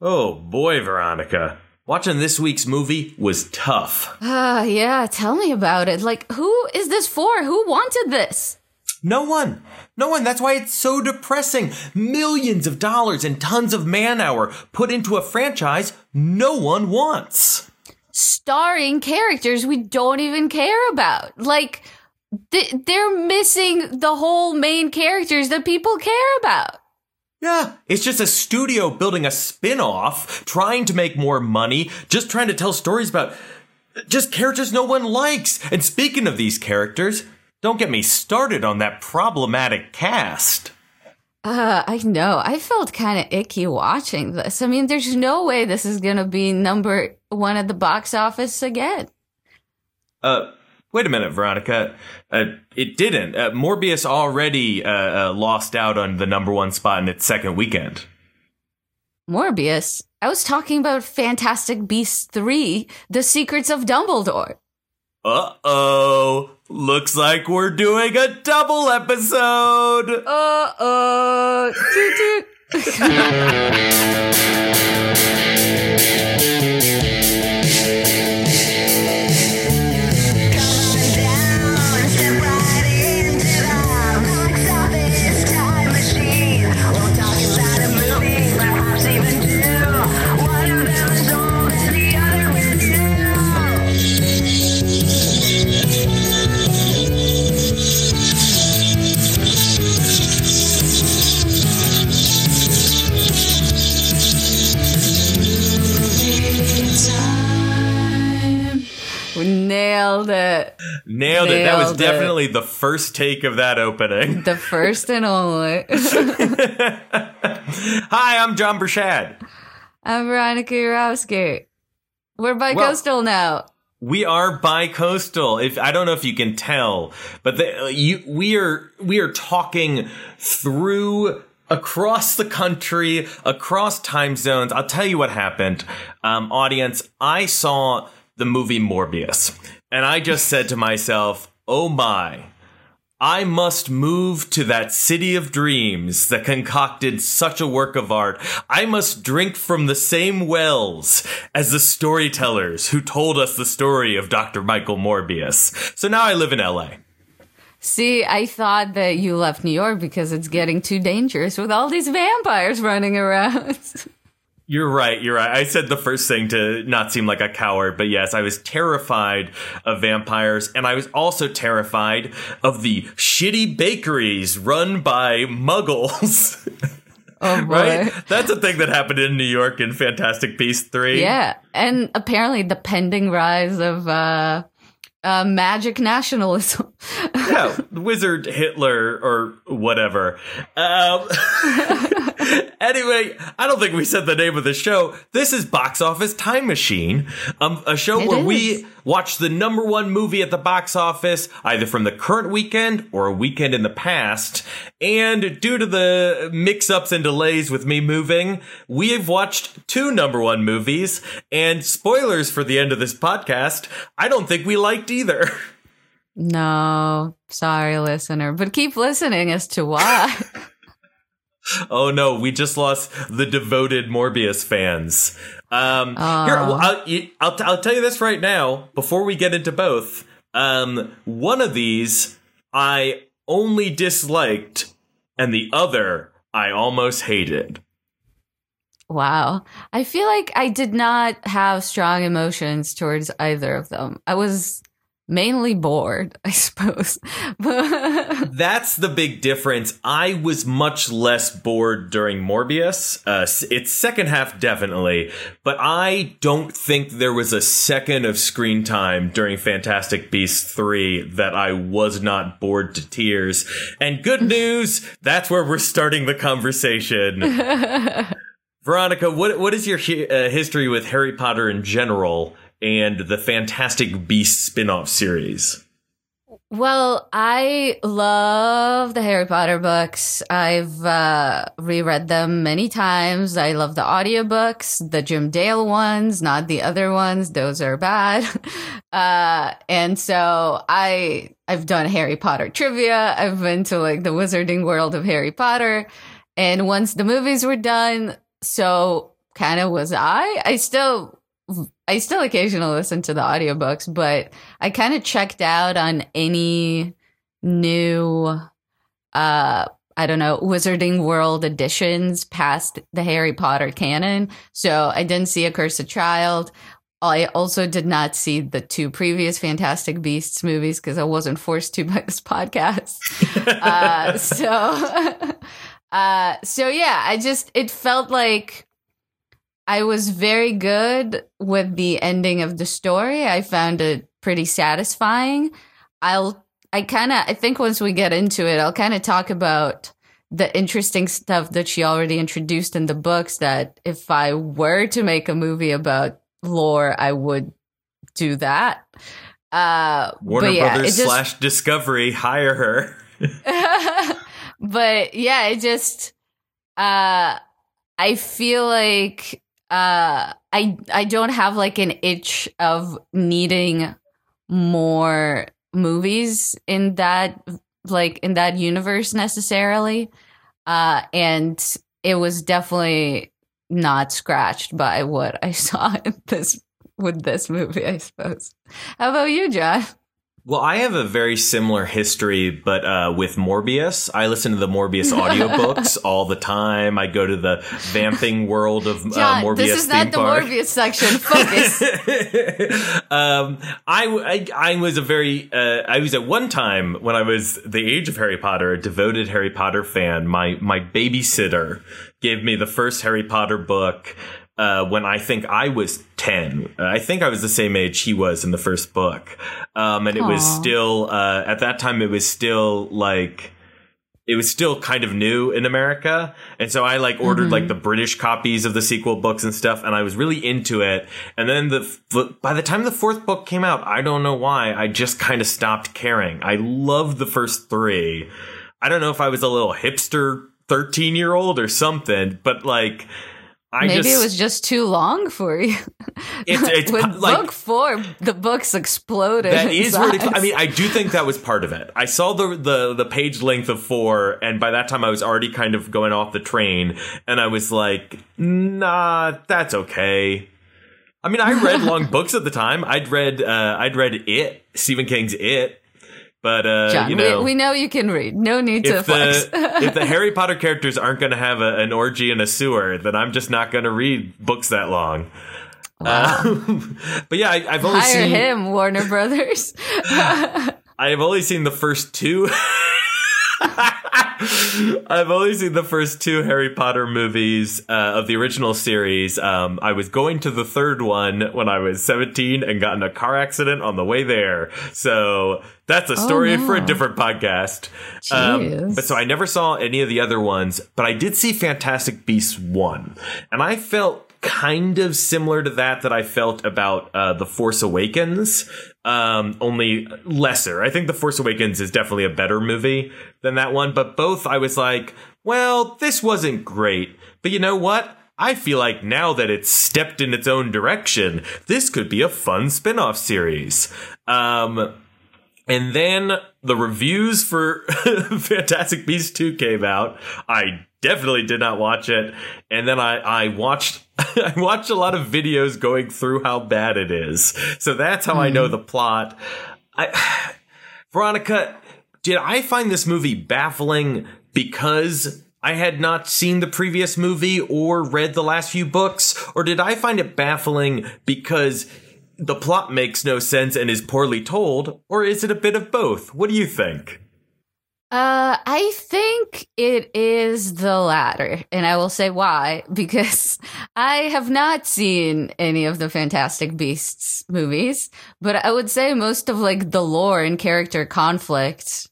Oh boy, Veronica. Watching this week's movie was tough. Ah, yeah, tell me about it. Like, who is this for? Who wanted this? No one. No one. That's why it's so depressing. Millions of dollars and tons of man hour put into a franchise no one wants. Starring characters we don't even care about. Like, th- they're missing the whole main characters that people care about. Yeah, it's just a studio building a spin off, trying to make more money, just trying to tell stories about just characters no one likes. And speaking of these characters, don't get me started on that problematic cast. Uh, I know. I felt kind of icky watching this. I mean, there's no way this is going to be number one at the box office again. Uh, wait a minute, Veronica. Uh, it didn't. Uh, Morbius already uh, uh, lost out on the number one spot in its second weekend. Morbius? I was talking about Fantastic Beasts 3 The Secrets of Dumbledore. Uh oh. Looks like we're doing a double episode. Uh oh. Toot toot. Nailed it. Nailed, Nailed it. That was it. definitely the first take of that opening. The first and only. Hi, I'm John Bershad. I'm Veronica Urowski. We're by well, coastal now. We are bi-coastal. If I don't know if you can tell, but the, you, we are we are talking through across the country, across time zones. I'll tell you what happened, um, audience. I saw the movie Morbius. And I just said to myself, oh my, I must move to that city of dreams that concocted such a work of art. I must drink from the same wells as the storytellers who told us the story of Dr. Michael Morbius. So now I live in LA. See, I thought that you left New York because it's getting too dangerous with all these vampires running around. You're right. You're right. I said the first thing to not seem like a coward, but yes, I was terrified of vampires, and I was also terrified of the shitty bakeries run by muggles. Oh right? That's a thing that happened in New York in Fantastic Beasts 3. Yeah. And apparently the pending rise of uh, uh, magic nationalism. yeah, wizard Hitler or whatever. Um, anyway, I don't think we said the name of the show. This is Box Office Time Machine, um, a show it where is. we watch the number one movie at the box office, either from the current weekend or a weekend in the past. And due to the mix ups and delays with me moving, we have watched two number one movies. And spoilers for the end of this podcast, I don't think we liked either. No, sorry, listener, but keep listening as to why. oh no, we just lost the devoted Morbius fans. Um, here, well, I'll, I'll, I'll tell you this right now before we get into both. Um, one of these I only disliked, and the other I almost hated. Wow. I feel like I did not have strong emotions towards either of them. I was mainly bored, I suppose. That's the big difference. I was much less bored during Morbius. Uh, its second half, definitely, but I don't think there was a second of screen time during Fantastic Beasts 3 that I was not bored to tears. And good news, that's where we're starting the conversation. Veronica, what what is your uh, history with Harry Potter in general? And the Fantastic Beasts spin-off series? Well, I love the Harry Potter books. I've uh, reread them many times. I love the audiobooks, the Jim Dale ones, not the other ones. Those are bad. Uh, and so I, I've done Harry Potter trivia. I've been to like the wizarding world of Harry Potter. And once the movies were done, so kind of was I. I still I still occasionally listen to the audiobooks, but I kind of checked out on any new uh I don't know, Wizarding World editions past the Harry Potter canon. So I didn't see A Cursed Child. I also did not see the two previous Fantastic Beasts movies because I wasn't forced to by this podcast. uh, so, uh, so yeah, I just it felt like I was very good with the ending of the story. I found it pretty satisfying. I'll I kind of I think once we get into it, I'll kind of talk about the interesting stuff that she already introduced in the books that if I were to make a movie about lore, I would do that. Uh, Warner yeah, Brothers just, slash Discovery hire her. but yeah, it just uh, I feel like uh, I I don't have like an itch of needing more movies in that like in that universe necessarily. Uh, and it was definitely not scratched by what I saw in this with this movie, I suppose. How about you, John? Well, I have a very similar history, but uh, with Morbius. I listen to the Morbius audiobooks all the time. I go to the vamping world of uh, John, Morbius. This is not the park. Morbius section. Focus. um, I, I, I was a very, uh, I was at one time when I was the age of Harry Potter, a devoted Harry Potter fan. My, my babysitter gave me the first Harry Potter book uh, when I think I was 10. Uh, I think I was the same age he was in the first book. Um, and it was still, uh, at that time, it was still like, it was still kind of new in America. And so I like ordered like the British copies of the sequel books and stuff. And I was really into it. And then the, by the time the fourth book came out, I don't know why, I just kind of stopped caring. I loved the first three. I don't know if I was a little hipster 13 year old or something, but like, I Maybe just, it was just too long for you. It's- it's With like- book four, the books exploded. That is really. I mean, I do think that was part of it. I saw the the the page length of four, and by that time, I was already kind of going off the train, and I was like, "Nah, that's okay." I mean, I read long books at the time. I'd read uh, I'd read It, Stephen King's It, but uh, John, you know. we, we know you can read. No need to if flex. the if the Harry Potter characters aren't going to have a, an orgy in a sewer, then I'm just not going to read books that long. Um, but yeah, I, I've only Hire seen him, Warner Brothers. I've only seen the first two. I've only seen the first two Harry Potter movies uh, of the original series. Um, I was going to the third one when I was 17 and got in a car accident on the way there. So that's a story no. for a different podcast. Um, but so I never saw any of the other ones, but I did see Fantastic Beasts 1. And I felt kind of similar to that that I felt about uh, The Force Awakens, um, only lesser. I think The Force Awakens is definitely a better movie than that one, but both I was like, well, this wasn't great. But you know what? I feel like now that it's stepped in its own direction, this could be a fun spin off series. Um, and then the reviews for Fantastic Beasts 2 came out. I definitely did not watch it. And then I, I watched I watched a lot of videos going through how bad it is. So that's how I know mm-hmm. the plot. I Veronica, did I find this movie baffling because I had not seen the previous movie or read the last few books? Or did I find it baffling because the plot makes no sense and is poorly told? Or is it a bit of both? What do you think? Uh, I think it is the latter, and I will say why. Because I have not seen any of the Fantastic Beasts movies, but I would say most of like the lore and character conflict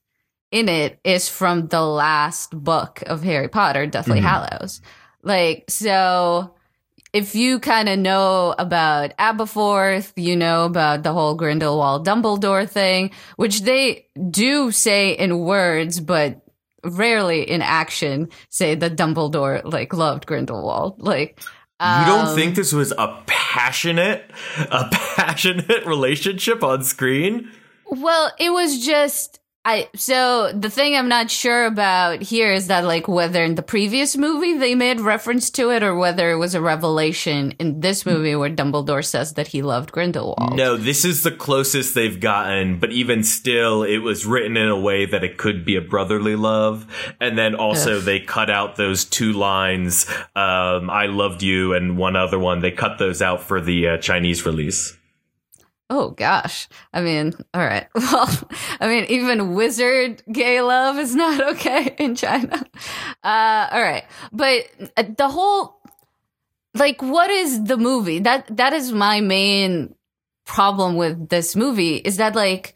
in it is from the last book of Harry Potter, Deathly Mhm. Hallows. Like, so if you kind of know about Aberforth, you know about the whole Grindelwald Dumbledore thing, which they do say in words, but rarely in action say that Dumbledore like loved Grindelwald. Like, You don't um, think this was a passionate, a passionate relationship on screen? Well, it was just I so the thing I'm not sure about here is that like whether in the previous movie they made reference to it or whether it was a revelation in this movie where Dumbledore says that he loved Grindelwald. No, this is the closest they've gotten, but even still, it was written in a way that it could be a brotherly love. And then also Ugh. they cut out those two lines, um, "I loved you" and one other one. They cut those out for the uh, Chinese release. Oh gosh. I mean, all right. Well, I mean, even wizard gay love is not okay in China. Uh, all right. But uh, the whole, like, what is the movie? That, that is my main problem with this movie is that, like,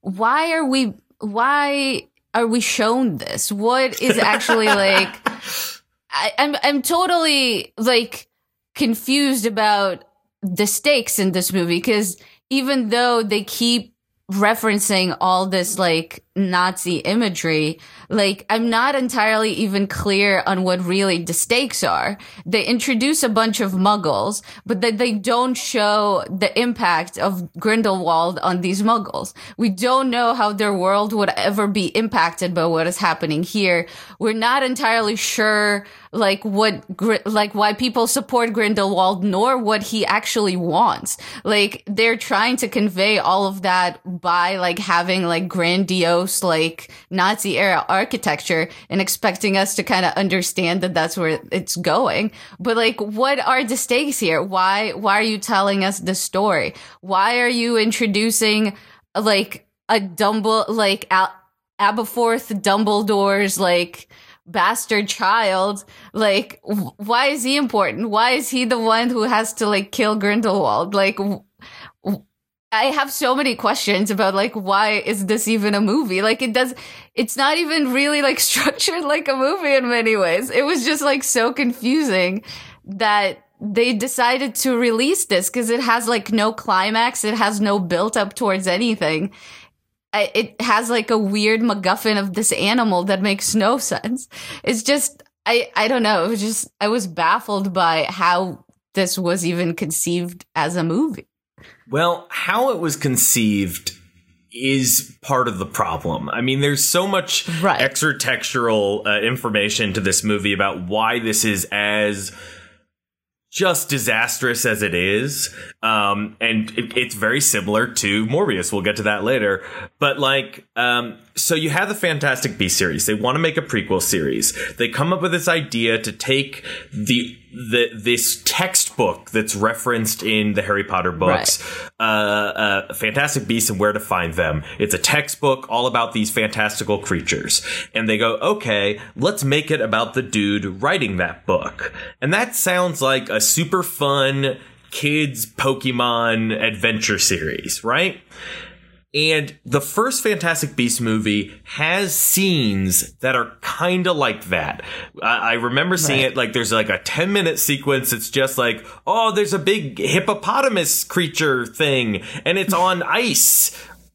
why are we, why are we shown this? What is actually like, I, I'm, I'm totally like confused about the stakes in this movie because even though they keep referencing all this like Nazi imagery, like I'm not entirely even clear on what really the stakes are. They introduce a bunch of muggles, but that they don't show the impact of Grindelwald on these muggles. We don't know how their world would ever be impacted by what is happening here. We're not entirely sure like what like why people support Grindelwald nor what he actually wants. Like they're trying to convey all of that by like having like grandiose like Nazi era architecture and expecting us to kind of understand that that's where it's going. But like what are the stakes here? Why why are you telling us the story? Why are you introducing like a Dumble like Al- Aberforth Dumbledore's like bastard child like why is he important why is he the one who has to like kill grindelwald like i have so many questions about like why is this even a movie like it does it's not even really like structured like a movie in many ways it was just like so confusing that they decided to release this because it has like no climax it has no built up towards anything it has like a weird MacGuffin of this animal that makes no sense. It's just, I, I don't know. It was just, I was baffled by how this was even conceived as a movie. Well, how it was conceived is part of the problem. I mean, there's so much Right. extra-textual uh, information to this movie about why this is as just disastrous as it is. Um, and it, it's very similar to Morbius. We'll get to that later. But like, um, so you have the Fantastic Beast series. They want to make a prequel series. They come up with this idea to take the the this textbook that's referenced in the Harry Potter books, uh, uh, Fantastic Beasts and Where to Find Them. It's a textbook all about these fantastical creatures, and they go, okay, let's make it about the dude writing that book, and that sounds like a super fun kids Pokemon adventure series, right? And the first Fantastic Beast movie has scenes that are kind of like that. I, I remember seeing Right. it like there's like a 10 minute sequence. It's just like, oh, there's a big hippopotamus creature thing and it's on ice.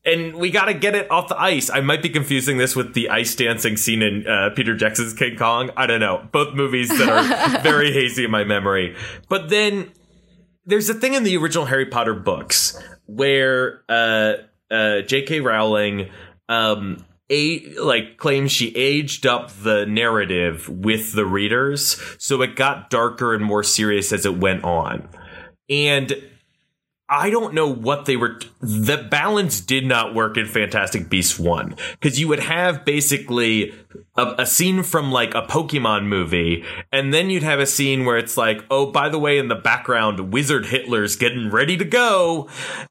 And we got to get it off the ice. I might be confusing this with the ice dancing scene in uh, Peter Jackson's King Kong. I don't know. Both movies that are very hazy in my memory. But then there's a thing in the original Harry Potter books where uh, uh, J.K. Rowling um, a- like claims she aged up the narrative with the readers, so it got darker and more serious as it went on. And I don't know what they were. The balance did not work in Fantastic Beasts 1. Because you would have basically a, a scene from like a Pokemon movie, and then you'd have a scene where it's like, oh, by the way, in the background, Wizard Hitler's getting ready to go.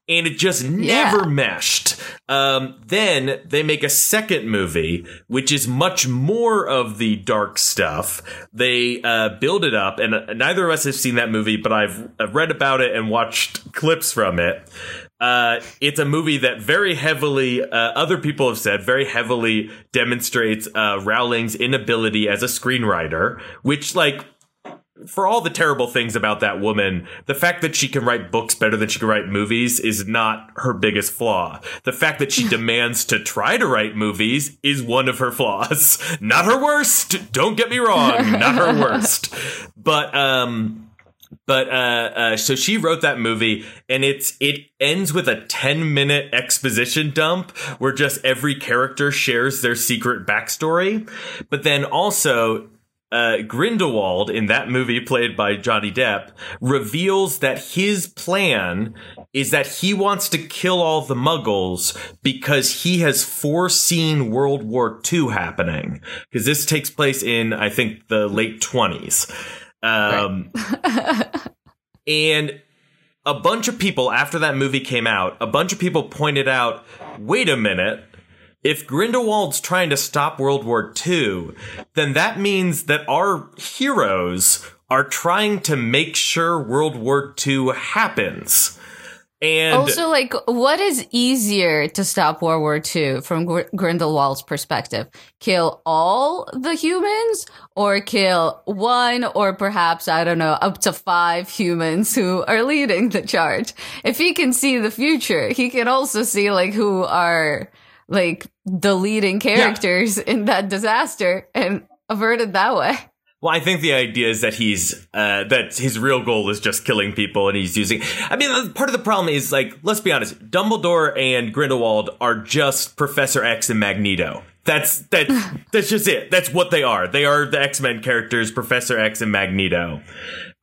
And it just never Yeah. meshed. Um, then they make a second movie, which is much more of the dark stuff. They uh, build it up, and neither of us have seen that movie, but I've, I've read about it and watched clips from it. Uh, it's a movie that very heavily, uh, other people have said, very heavily demonstrates uh, Rowling's inability as a screenwriter, which, like, for all the terrible things about that woman, the fact that she can write books better than she can write movies is not her biggest flaw. The fact that she demands to try to write movies is one of her flaws. Not her worst. Don't get me wrong. Not her worst. But, um, but uh, uh, so she wrote that movie, and it's it ends with a ten minute exposition dump where just every character shares their secret backstory. But then also uh, Grindelwald in that movie played by Johnny Depp reveals that his plan is that he wants to kill all the muggles because he has foreseen World War II happening. Because this takes place in, I think, the late 20s. Um, and a bunch of people, after that movie came out, a bunch of people pointed out wait a minute if Grindelwald's trying to stop World War II, then that means that our heroes are trying to make sure World War II happens. And also, like, what is easier to stop World War II from Gr- Grindelwald's perspective? Kill all the humans or kill one or perhaps, I don't know, up to five humans who are leading the charge? If he can see the future, he can also see, like, who are like the leading characters yeah. in that disaster and avert it that way. Well, I think the idea is that he's uh, that his real goal is just killing people, and he's using. I mean, part of the problem is like, let's be honest, Dumbledore and Grindelwald are just Professor X and Magneto. That's that's that's just it. That's what they are. They are the X Men characters, Professor X and Magneto.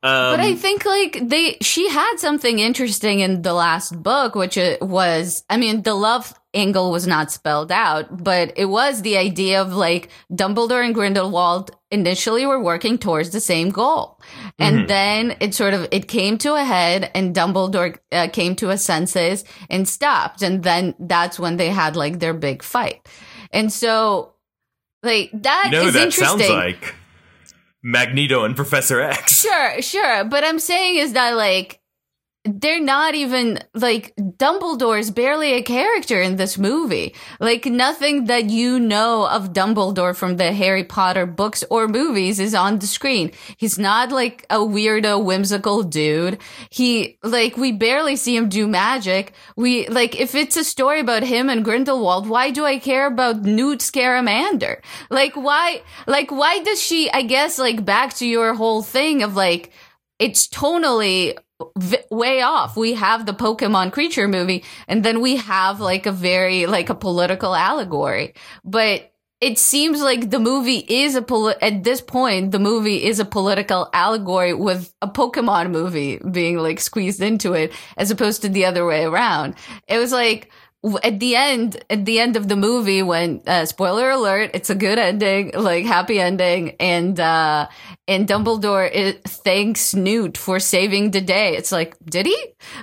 Um, but I think like they, she had something interesting in the last book, which it was, I mean, the love angle was not spelled out, but it was the idea of like Dumbledore and Grindelwald initially were working towards the same goal. And mm-hmm. then it sort of, it came to a head and Dumbledore uh, came to a senses and stopped. And then that's when they had like their big fight. And so like that you know is that interesting. sounds like Magneto and Professor X. Sure, sure. But I'm saying is that like they're not even like Dumbledore's barely a character in this movie. Like nothing that you know of Dumbledore from the Harry Potter books or movies is on the screen. He's not like a weirdo, whimsical dude. He like we barely see him do magic. We like if it's a story about him and Grindelwald, why do I care about Newt Scamander? Like why like why does she I guess like back to your whole thing of like it's tonally v- way off. We have the Pokemon creature movie and then we have like a very like a political allegory. But it seems like the movie is a poli- at this point the movie is a political allegory with a Pokemon movie being like squeezed into it as opposed to the other way around. It was like at the end at the end of the movie when uh, spoiler alert it's a good ending like happy ending and uh and dumbledore it, thanks newt for saving the day. It's like did he?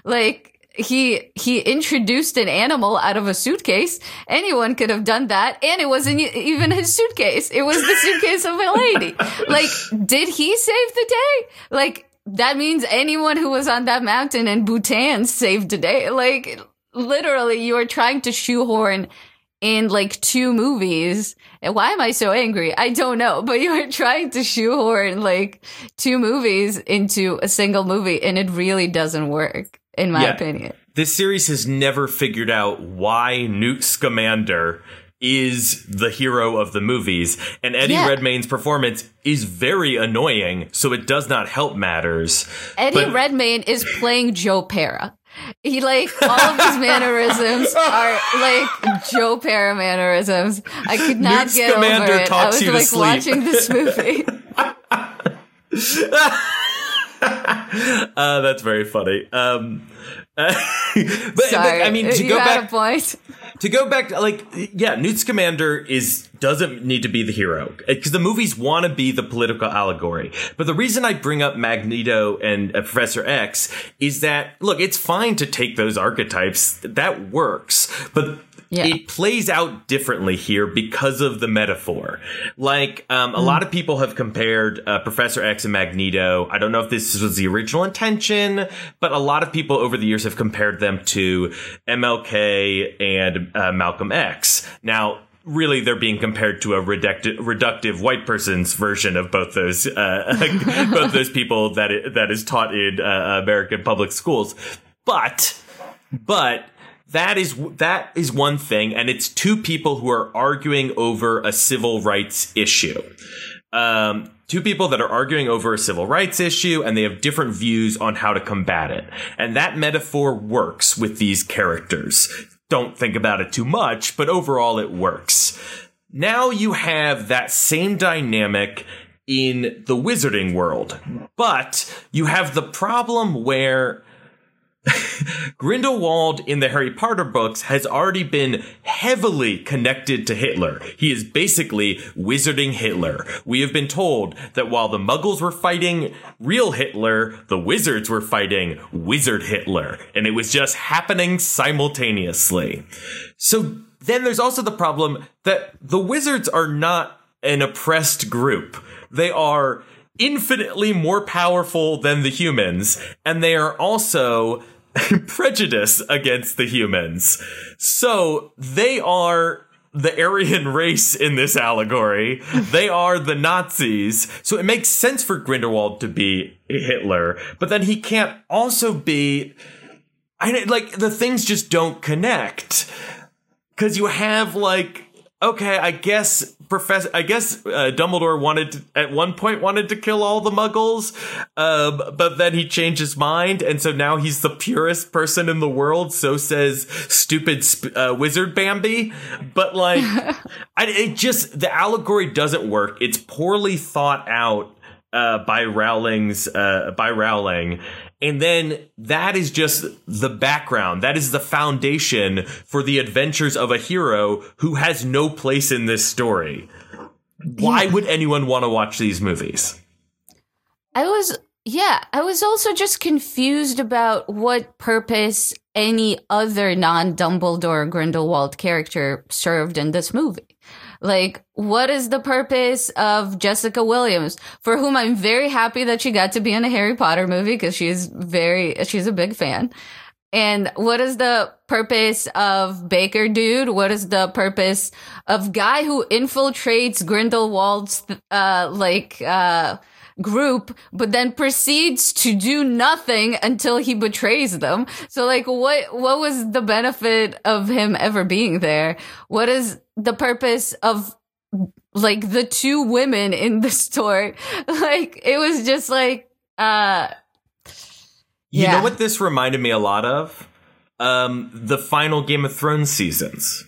Like he he introduced an animal out of a suitcase. Anyone could have done that and it wasn't even his suitcase. It was the suitcase of a lady. Like did he save the day? Like that means anyone who was on that mountain in Bhutan saved the day. Like, literally you are trying to shoehorn in like two movies. And why am I so angry? I don't know, but you are trying to shoehorn like two movies into a single movie and it really doesn't work in my yeah. opinion. This series has never figured out why Newt Scamander is the hero of the movies and Eddie yeah. Redmayne's performance is very annoying so it does not help matters. Eddie but- Redmayne is playing Joe Pera. He like all of his mannerisms are like Joe Pera mannerisms. I could not Newt get Scamander over it. I was like watching this movie. uh, that's very funny. Um, uh, but, Sorry, but, I mean, to you go back, to go back like yeah newt Scamander is doesn't need to be the hero because the movies want to be the political allegory. But the reason i bring up magneto and uh, professor x is that look it's fine to take those archetypes. That works. But yeah. it plays out differently here because of the metaphor. Like, um, a mm. lot of people have compared uh, Professor X and Magneto. I don't know if this was the original intention, but a lot of people over the years have compared them to MLK and uh, Malcolm X. Now, really they're being compared to a reductive, reductive white person's version of both those uh, both those people that it, that is taught in uh, American public schools. But but that is that is one thing, and it's two people who are arguing over a civil rights issue. Um, two people that are arguing over a civil rights issue and they have different views on how to combat it. And that metaphor works with these characters. Don't think about it too much, but overall it works. Now you have that same dynamic in the wizarding world, but you have the problem where Grindelwald in the Harry Potter books has already been heavily connected to Hitler. He is basically wizarding Hitler. We have been told that while the muggles were fighting real Hitler, the wizards were fighting wizard Hitler. And it was just happening simultaneously. So then there's also the problem that the wizards are not an oppressed group. They are infinitely more powerful than the humans, and they are also prejudice against the humans. So they are the Aryan race in this allegory. They are the Nazis. So it makes sense for Grindelwald to be Hitler, but then he can't also be. I like the things just don't connect because you have like okay, I guess Professor, I guess uh, Dumbledore wanted to, at one point wanted to kill all the Muggles, um, but then he changed his mind, and so now he's the purest person in the world. So says stupid sp- uh, wizard Bambi. But like, I, it just the allegory doesn't work. It's poorly thought out uh, by Rowling's uh, by Rowling, and then that is just the background. That is the foundation for the adventures of a hero who has no place in this story. Why would anyone want to watch these movies? I was, yeah, I was also just confused about what purpose any other non Dumbledore Grindelwald character served in this movie. Like, what is the purpose of Jessica Williams, for whom I'm very happy that she got to be in a Harry Potter movie because she's very, she's a big fan. And what is the purpose of Baker Dude? What is the purpose of guy who infiltrates Grindelwald's, uh, like, uh, group, but then proceeds to do nothing until he betrays them. So like what what was the benefit of him ever being there? What is the purpose of like the two women in the store. Like it was just like uh You know what this reminded me a lot of? Um the final Game of Thrones seasons.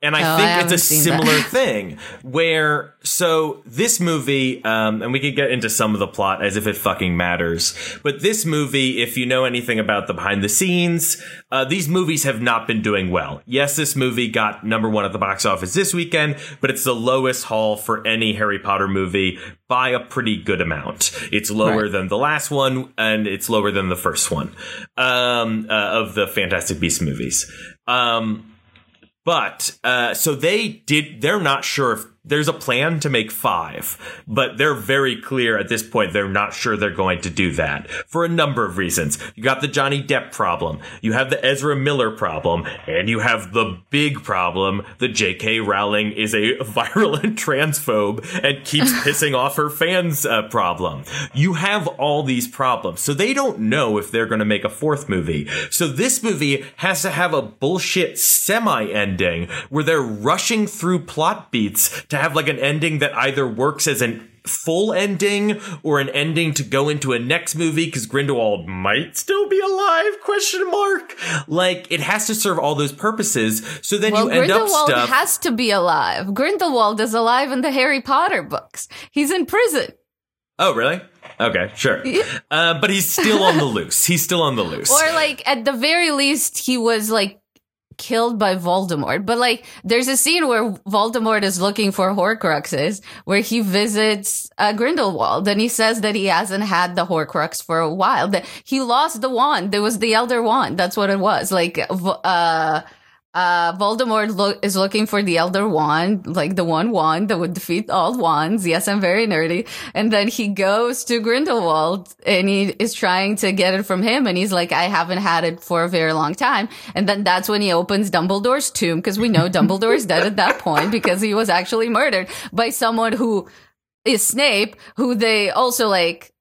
And I Oh, think I it's a similar thing where, so this movie, um, and we could get into some of the plot as if it fucking matters, but this movie, if you know anything about the behind the scenes, uh, these movies have not been doing well. Yes, this movie got number one at the box office this weekend, but it's the lowest haul for any Harry Potter movie by a pretty good amount. It's lower Right. than the last one, and it's lower than the first one, um, uh, of the Fantastic Beasts movies. Um, but uh, so they did. They're not sure if there's a plan to make five, but they're very clear at this point. They're not sure they're going to do that for a number of reasons. You got the Johnny Depp problem, you have the Ezra Miller problem, and you have the big problem that J.K. Rowling is a virulent transphobe and keeps pissing off her fans. Uh, problem. You have all these problems, so they don't know if they're going to make a fourth movie. So this movie has to have a bullshit semi-ending where they're rushing through plot beats to have like an ending that either works as an full ending or an ending to go into a next movie because Grindelwald might still be alive question mark. Like it has to serve all those purposes. So then Well, you end up Grindelwald stuff has to be alive. Grindelwald is alive in the Harry Potter books. He's in prison. oh really? Okay sure. Uh, but he's still on the loose. He's still on the loose. Or like at the very least he was like killed by Voldemort. But like there's a scene where Voldemort is looking for Horcruxes where he visits uh, Grindelwald and he says that he hasn't had the Horcrux for a while. That he lost the wand. There was the Elder Wand. That's what it was. Like uh uh, Voldemort lo- is looking for the Elder Wand, like the one wand that would defeat all wands. Yes, I'm very nerdy. And then he goes to Grindelwald and he is trying to get it from him. And he's like, I haven't had it for a very long time. And then that's when he opens Dumbledore's tomb because we know Dumbledore is dead at that point because he was actually murdered by someone who is Snape, who they also like.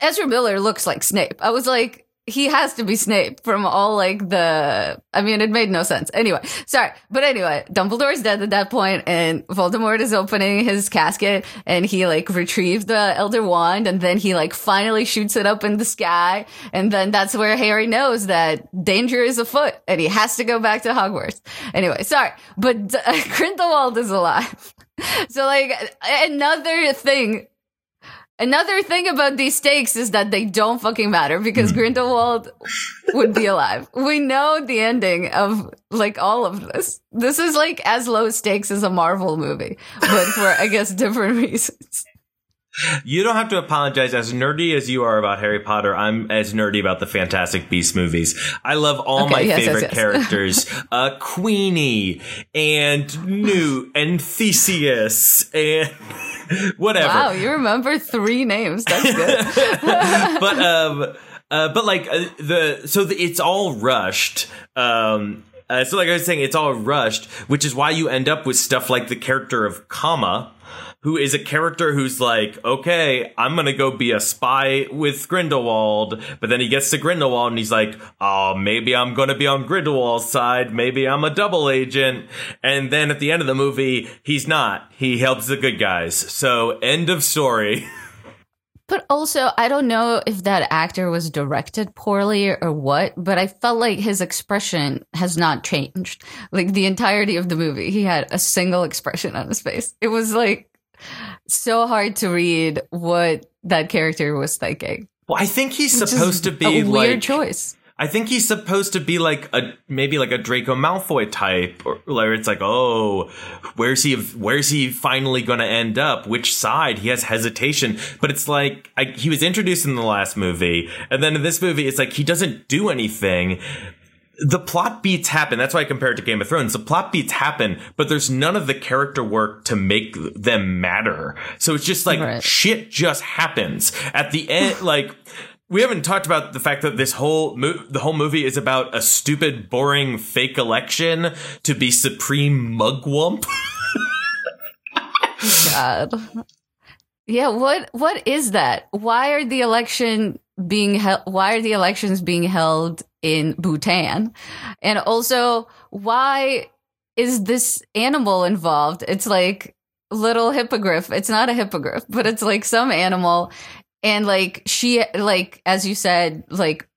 Ezra Miller looks like Snape. I was like, he has to be Snape from all like the. I mean, it made no sense. Anyway, sorry, but anyway, Dumbledore's dead at that point, and Voldemort is opening his casket, and he like retrieves the Elder Wand, and then he like finally shoots it up in the sky, and then that's where Harry knows that danger is afoot, and he has to go back to Hogwarts. Anyway, sorry, but uh, Grindelwald is alive. So like another thing Another thing about these stakes is that they don't fucking matter because Hmm. Grindelwald would be alive. We know the ending of like all of this. This is like as low stakes as a Marvel movie, but for I guess different reasons. You don't have to apologize. As nerdy as you are about Harry Potter, I'm as nerdy about the Fantastic Beast movies. I love all Okay, my yes, yes, favorite yes. characters. uh, Queenie and Newt and Theseus and whatever. Wow, you remember three names. That's good. but um uh, but like uh, the so the, it's all rushed um uh, so like i was saying it's all rushed which is why you end up with stuff like the character of Kama who is a character who's like, okay, I'm gonna go be a spy with Grindelwald, but then he gets to Grindelwald and he's like, oh, maybe I'm gonna be on Grindelwald's side, maybe I'm a double agent, and then at the end of the movie, he's not. He helps the good guys. So end of story. But also, I don't know if that actor was directed poorly or what, but I felt like his expression has not changed. Like the entirety of the movie, he had a single expression on his face. It was like so hard to read what that character was thinking. Well, I think he's Which supposed to be a weird like choice. I think he's supposed to be like a maybe like a Draco Malfoy type, or where it's like, oh, where's he? Where's he finally going to end up? Which side? He has hesitation, but it's like I, he was introduced in the last movie, and then in this movie, it's like he doesn't do anything. The plot beats happen. That's why I compare it to Game of Thrones. The plot beats happen, but there's none of the character work to make them matter. So it's just like Right. shit just happens at the end. like we haven't talked about the fact that this whole mo- the whole movie is about a stupid, boring, fake election to be supreme mugwump. God. Yeah, what what is that? Why are the election being held why are the elections being held in Bhutan? And also, why is this animal involved? It's like little hippogriff. It's not a hippogriff, but it's like some animal and like she like as you said, like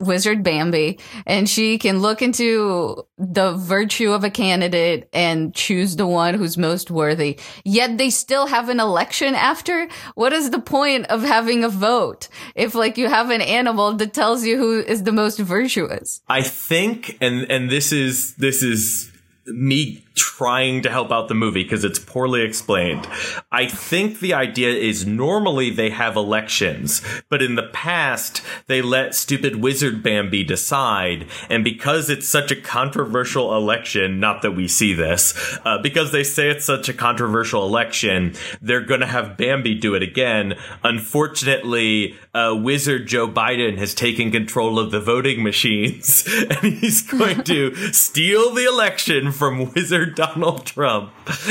Wizard Bambi, and she can look into the virtue of a candidate and choose the one who's most worthy. Yet they still have an election after. What is the point of having a vote if, like, you have an animal that tells you who is the most virtuous? I think, and and this is this is me trying to help out the movie because it's poorly explained. I think the idea is normally they have elections, but in the past they let stupid wizard Bambi decide, and because it's such a controversial election, not that we see this, uh, because they say it's such a controversial election, they're gonna have Bambi do it again. Unfortunately, uh, wizard Joe Biden has taken control of the voting machines, and he's going to steal the election from Wizard Donald Trump.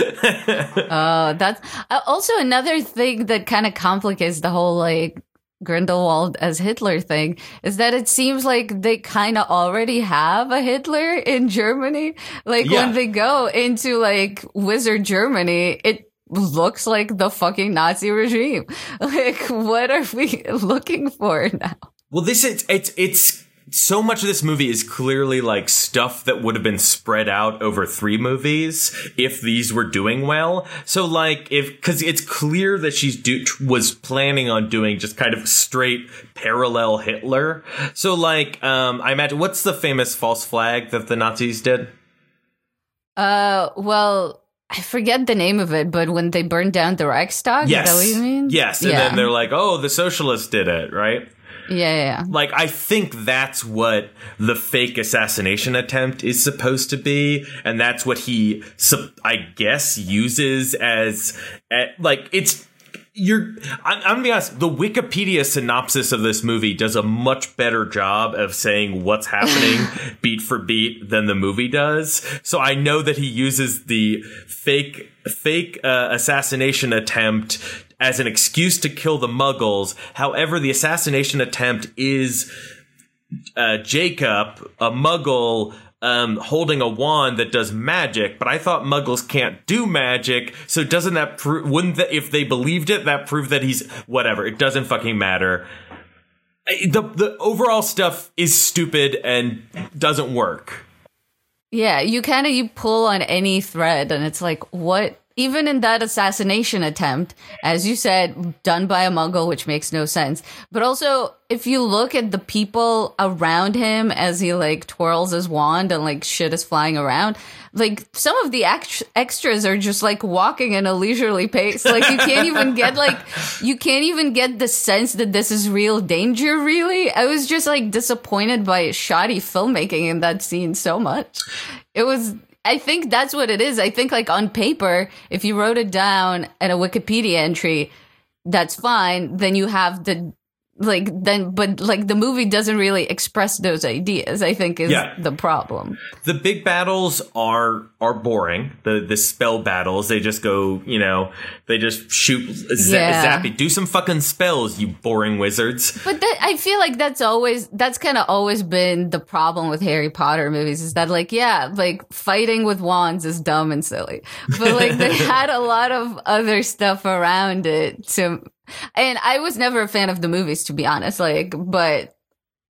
Uh, that's uh, also another thing that kind of complicates the whole like Grindelwald as Hitler thing is that it seems like they kind of already have a Hitler in Germany. Like Yeah. when they go into like Wizard Germany, it looks like the fucking Nazi regime. Like, what are we looking for now? Well, this is it's it's so much of this movie is clearly like stuff that would have been spread out over three movies if these were doing well. So like if because it's clear that she's do was planning on doing just kind of straight parallel Hitler. So like um I imagine what's the famous false flag that the Nazis did? Uh, well, I forget the name of it, but when they burned down the Reichstag, Yes. is that what you mean? Yes, and yeah. then they're like, "Oh, the socialists did it," right? Yeah, yeah, yeah. like I think that's what the fake assassination attempt is supposed to be, and that's what he, I guess, uses as, like it's. You're. I'm, I'm gonna be honest. The Wikipedia synopsis of this movie does a much better job of saying what's happening beat for beat than the movie does. So I know that he uses the fake fake uh, assassination attempt as an excuse to kill the Muggles. However, the assassination attempt is uh, Jacob, a muggle, um, holding a wand that does magic, but I thought muggles can't do magic. So doesn't that prove, wouldn't that, if they believed it, that prove that he's, whatever, it doesn't fucking matter. The, the overall stuff is stupid and doesn't work. Yeah, you kind of you pull on any thread and it's like what even in that assassination attempt, as you said, done by a Muggle, which makes no sense. But also, if you look at the people around him as he like twirls his wand and like shit is flying around, like some of the extras are just like walking in a leisurely pace. Like you can't even get like, you can't even get the sense that this is real danger, really. I was just like disappointed by shoddy filmmaking in that scene so much. It was I think that's what it is. I think like on paper, if you wrote it down at a Wikipedia entry, that's fine. Then you have the like then but like the movie doesn't really express those ideas i think is yeah. the problem. The big battles are are boring. The the spell battles they just go you know they just shoot yeah. zappy. Do some fucking spells you boring wizards. But that, i feel like that's always that's kind of always been the problem with harry potter movies is that like yeah like fighting with wands is dumb and silly. But like they had a lot of other stuff around it to and I was never a fan of the movies, to be honest. Like, but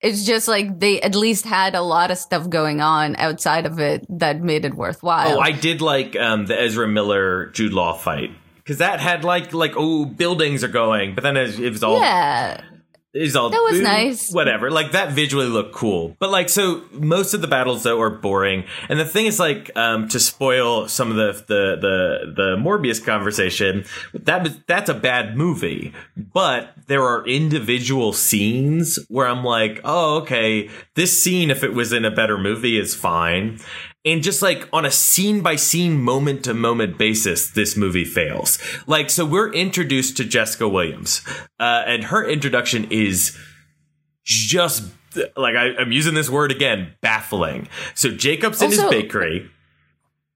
it's just like they at least had a lot of stuff going on outside of it that made it worthwhile. Oh, I did like um, the Ezra Miller Jude Law fight because that had like like oh buildings are going, but then it, it was all yeah is all that was nice. Whatever, like that visually looked cool, but like so most of the battles though are boring. And the thing is, like, um, to spoil some of the the the the Morbius conversation, that that's a bad movie. But there are individual scenes where I'm like, oh, okay, this scene, if it was in a better movie, is fine and just like on a scene by scene, moment to moment basis, this movie fails. Like, so we're introduced to Jessica Williams, uh, and her introduction is just like I, am using this word again, baffling. So Jacob's in also, his bakery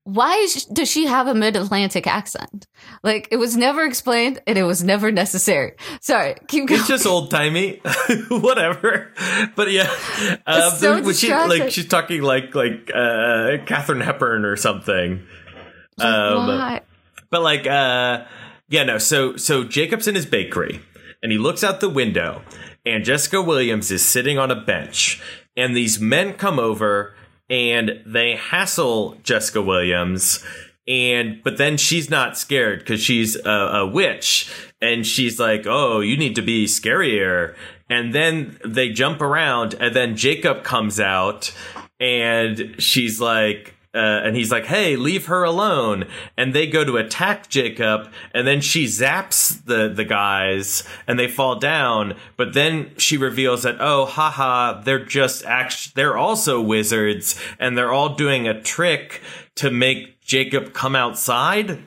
why does she have a mid-Atlantic accent? Like it was never explained and it was never necessary. Sorry, keep going. It's just old timey, whatever. But yeah, uh, so she, like she's talking like like uh, Katharine Hepburn or something. Um, why? But like, uh, yeah, no. So so Jacob's in his bakery and he looks out the window, and Jessica Williams is sitting on a bench, and these men come over and they hassle Jessica Williams and but then she's not scared because she's a, a, witch and she's like oh you need to be scarier. And then they jump around and then jacob comes out and she's like uh, and he's like, "Hey, leave her alone." And they go to attack Jacob, and then she zaps the the guys, and they fall down. But then she reveals that, "Oh, haha, they're just act- they're also wizards, and they're all doing a trick to make Jacob come outside."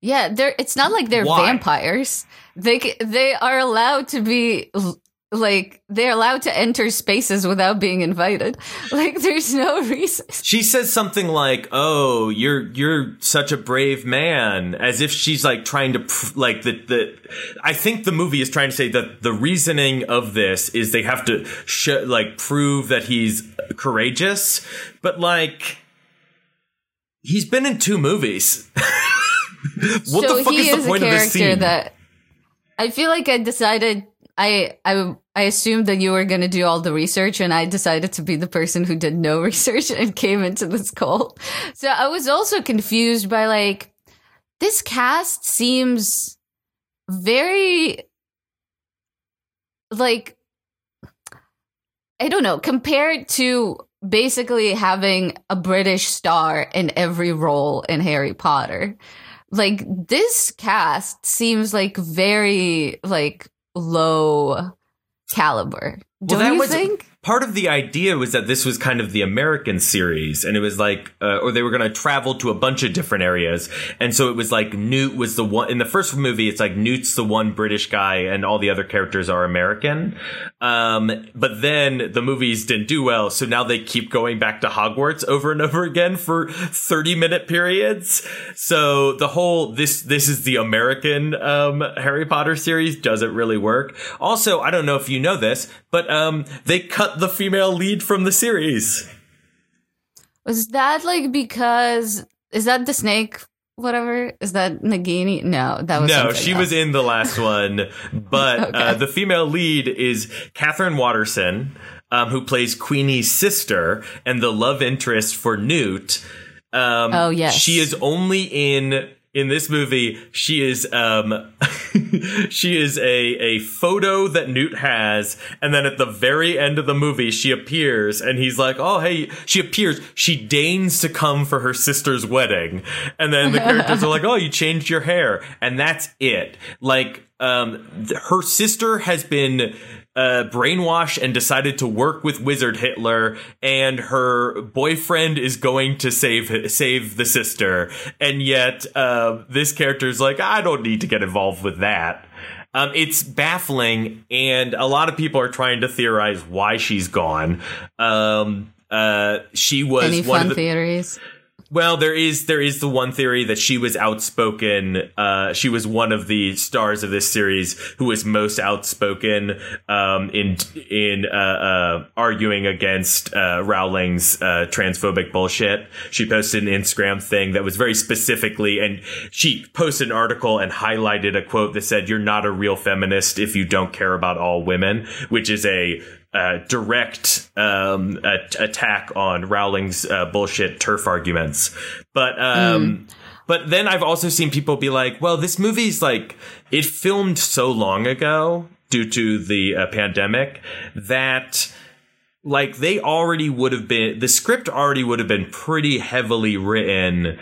Yeah, they're. It's not like they're Why? vampires. They they are allowed to be like they're allowed to enter spaces without being invited. Like there's no reason. She says something like oh you're you're such a brave man as if she's like trying to pr- like the the i think the movie is trying to say that the reasoning of this is they have to sh- like prove that he's courageous. But like he's been in two movies. What so the fuck is the point of this scene? that i feel like i decided I I I assumed that you were going to do all the research, and I decided to be the person who did no research and came into this call. So I was also confused by like this cast seems very like I don't know compared to basically having a British star in every role in Harry Potter. Like this cast seems like very like low caliber. Well, Don't you think? Part of the idea was that this was kind of the American series, and it was like, uh, or they were going to travel to a bunch of different areas, and so it was like Newt was the one in the first movie. It's like Newt's the one British guy, and all the other characters are American. Um, but then the movies didn't do well, so now they keep going back to Hogwarts over and over again for thirty minute periods. So the whole this this is the American um, Harry Potter series doesn't really work. Also, I don't know if you know this, but um, they cut not the female lead from the series. Was that like because is that the snake? Whatever is that Nagini? No, that was no. She else. was in the last one, but okay. uh, the female lead is Katherine Waterston, um, who plays Queenie's sister and the love interest for Newt. Um, oh yes, she is only in in this movie, she is um she is a a photo that Newt has, and then at the very end of the movie, she appears, and he's like, "Oh, hey!" She appears. She deigns to come for her sister's wedding, and then the characters are like, "Oh, you changed your hair," and that's it. Like, um, her sister has been uh, brainwashed and decided to work with Wizard Hitler, and her boyfriend is going to save save the sister, and yet uh, this character is like, I don't need to get involved with that. Um, it's baffling, and a lot of people are trying to theorize why she's gone. Um, uh, she was any one fun of the, theories. Well, there is there is the one theory that she was outspoken. Uh, she was one of the stars of this series who was most outspoken um, in in uh, uh, arguing against uh, Rowling's uh, transphobic bullshit. She posted an Instagram thing that was very specifically, and she posted an article and highlighted a quote that said, "You're not a real feminist if you don't care about all women," which is a uh, direct um, a- attack on Rowling's uh, bullshit turf arguments. But um, mm. but then I've also seen people be like, "Well, this movie's like it filmed so long ago due to the uh, pandemic that." Like they already would have been, the script already would have been pretty heavily written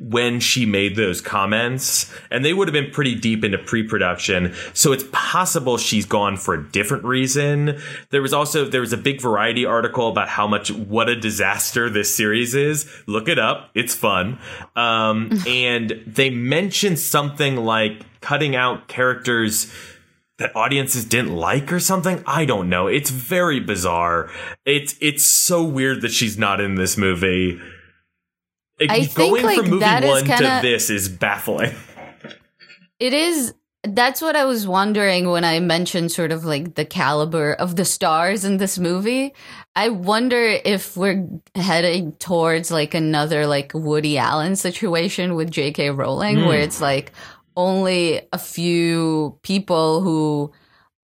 when she made those comments and they would have been pretty deep into pre-production so it's possible she's gone for a different reason there was also there was a big variety article about how much what a disaster this series is look it up it's fun um, and they mentioned something like cutting out characters that audiences didn't like or something. I don't know. It's very bizarre. It's it's so weird that she's not in this movie. I going think, like, from movie that is one kinda- to this is baffling. It is. That's what I was wondering when I mentioned sort of like the caliber of the stars in this movie. I wonder if we're heading towards like another like Woody Allen situation with J.K. Rowling, Hmm. where it's like only a few people who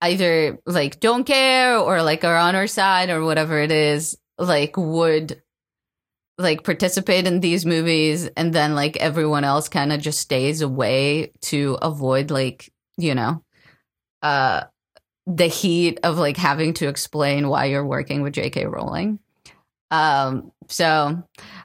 either like don't care or like are on our side or whatever it is, like would like participate in these movies and then like everyone else kind of just stays away to avoid like you know uh the heat of like having to explain why you're working with JK Rowling. Um so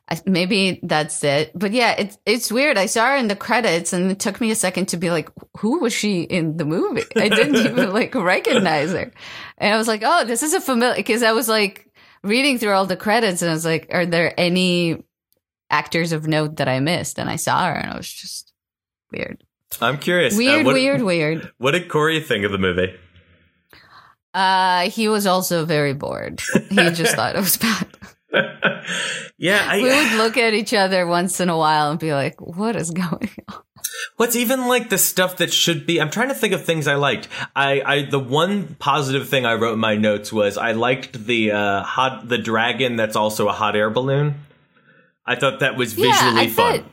I, maybe that's it. But yeah it's it's weird. I saw her in the credits and it took me a second to be like who was she in the movie? I didn't even like recognize her. And i was like oh this is a familiar because i was like reading through all the credits and I was like, are there any actors of note that I missed? And I saw her and I was just weird. I'm curious. uh, Weird, what, weird, weird. What did Corey think of the movie? Uh, he was also very bored. He just thought it was bad. yeah, I, we would look at each other once in a while and be like, what is going on? What's even like the stuff that should be? I'm trying to think of things I liked. I, I the one positive thing I wrote in my notes was I liked the uh, hot the dragon that's also a hot air balloon. I thought that was visually yeah, I fun. Thought-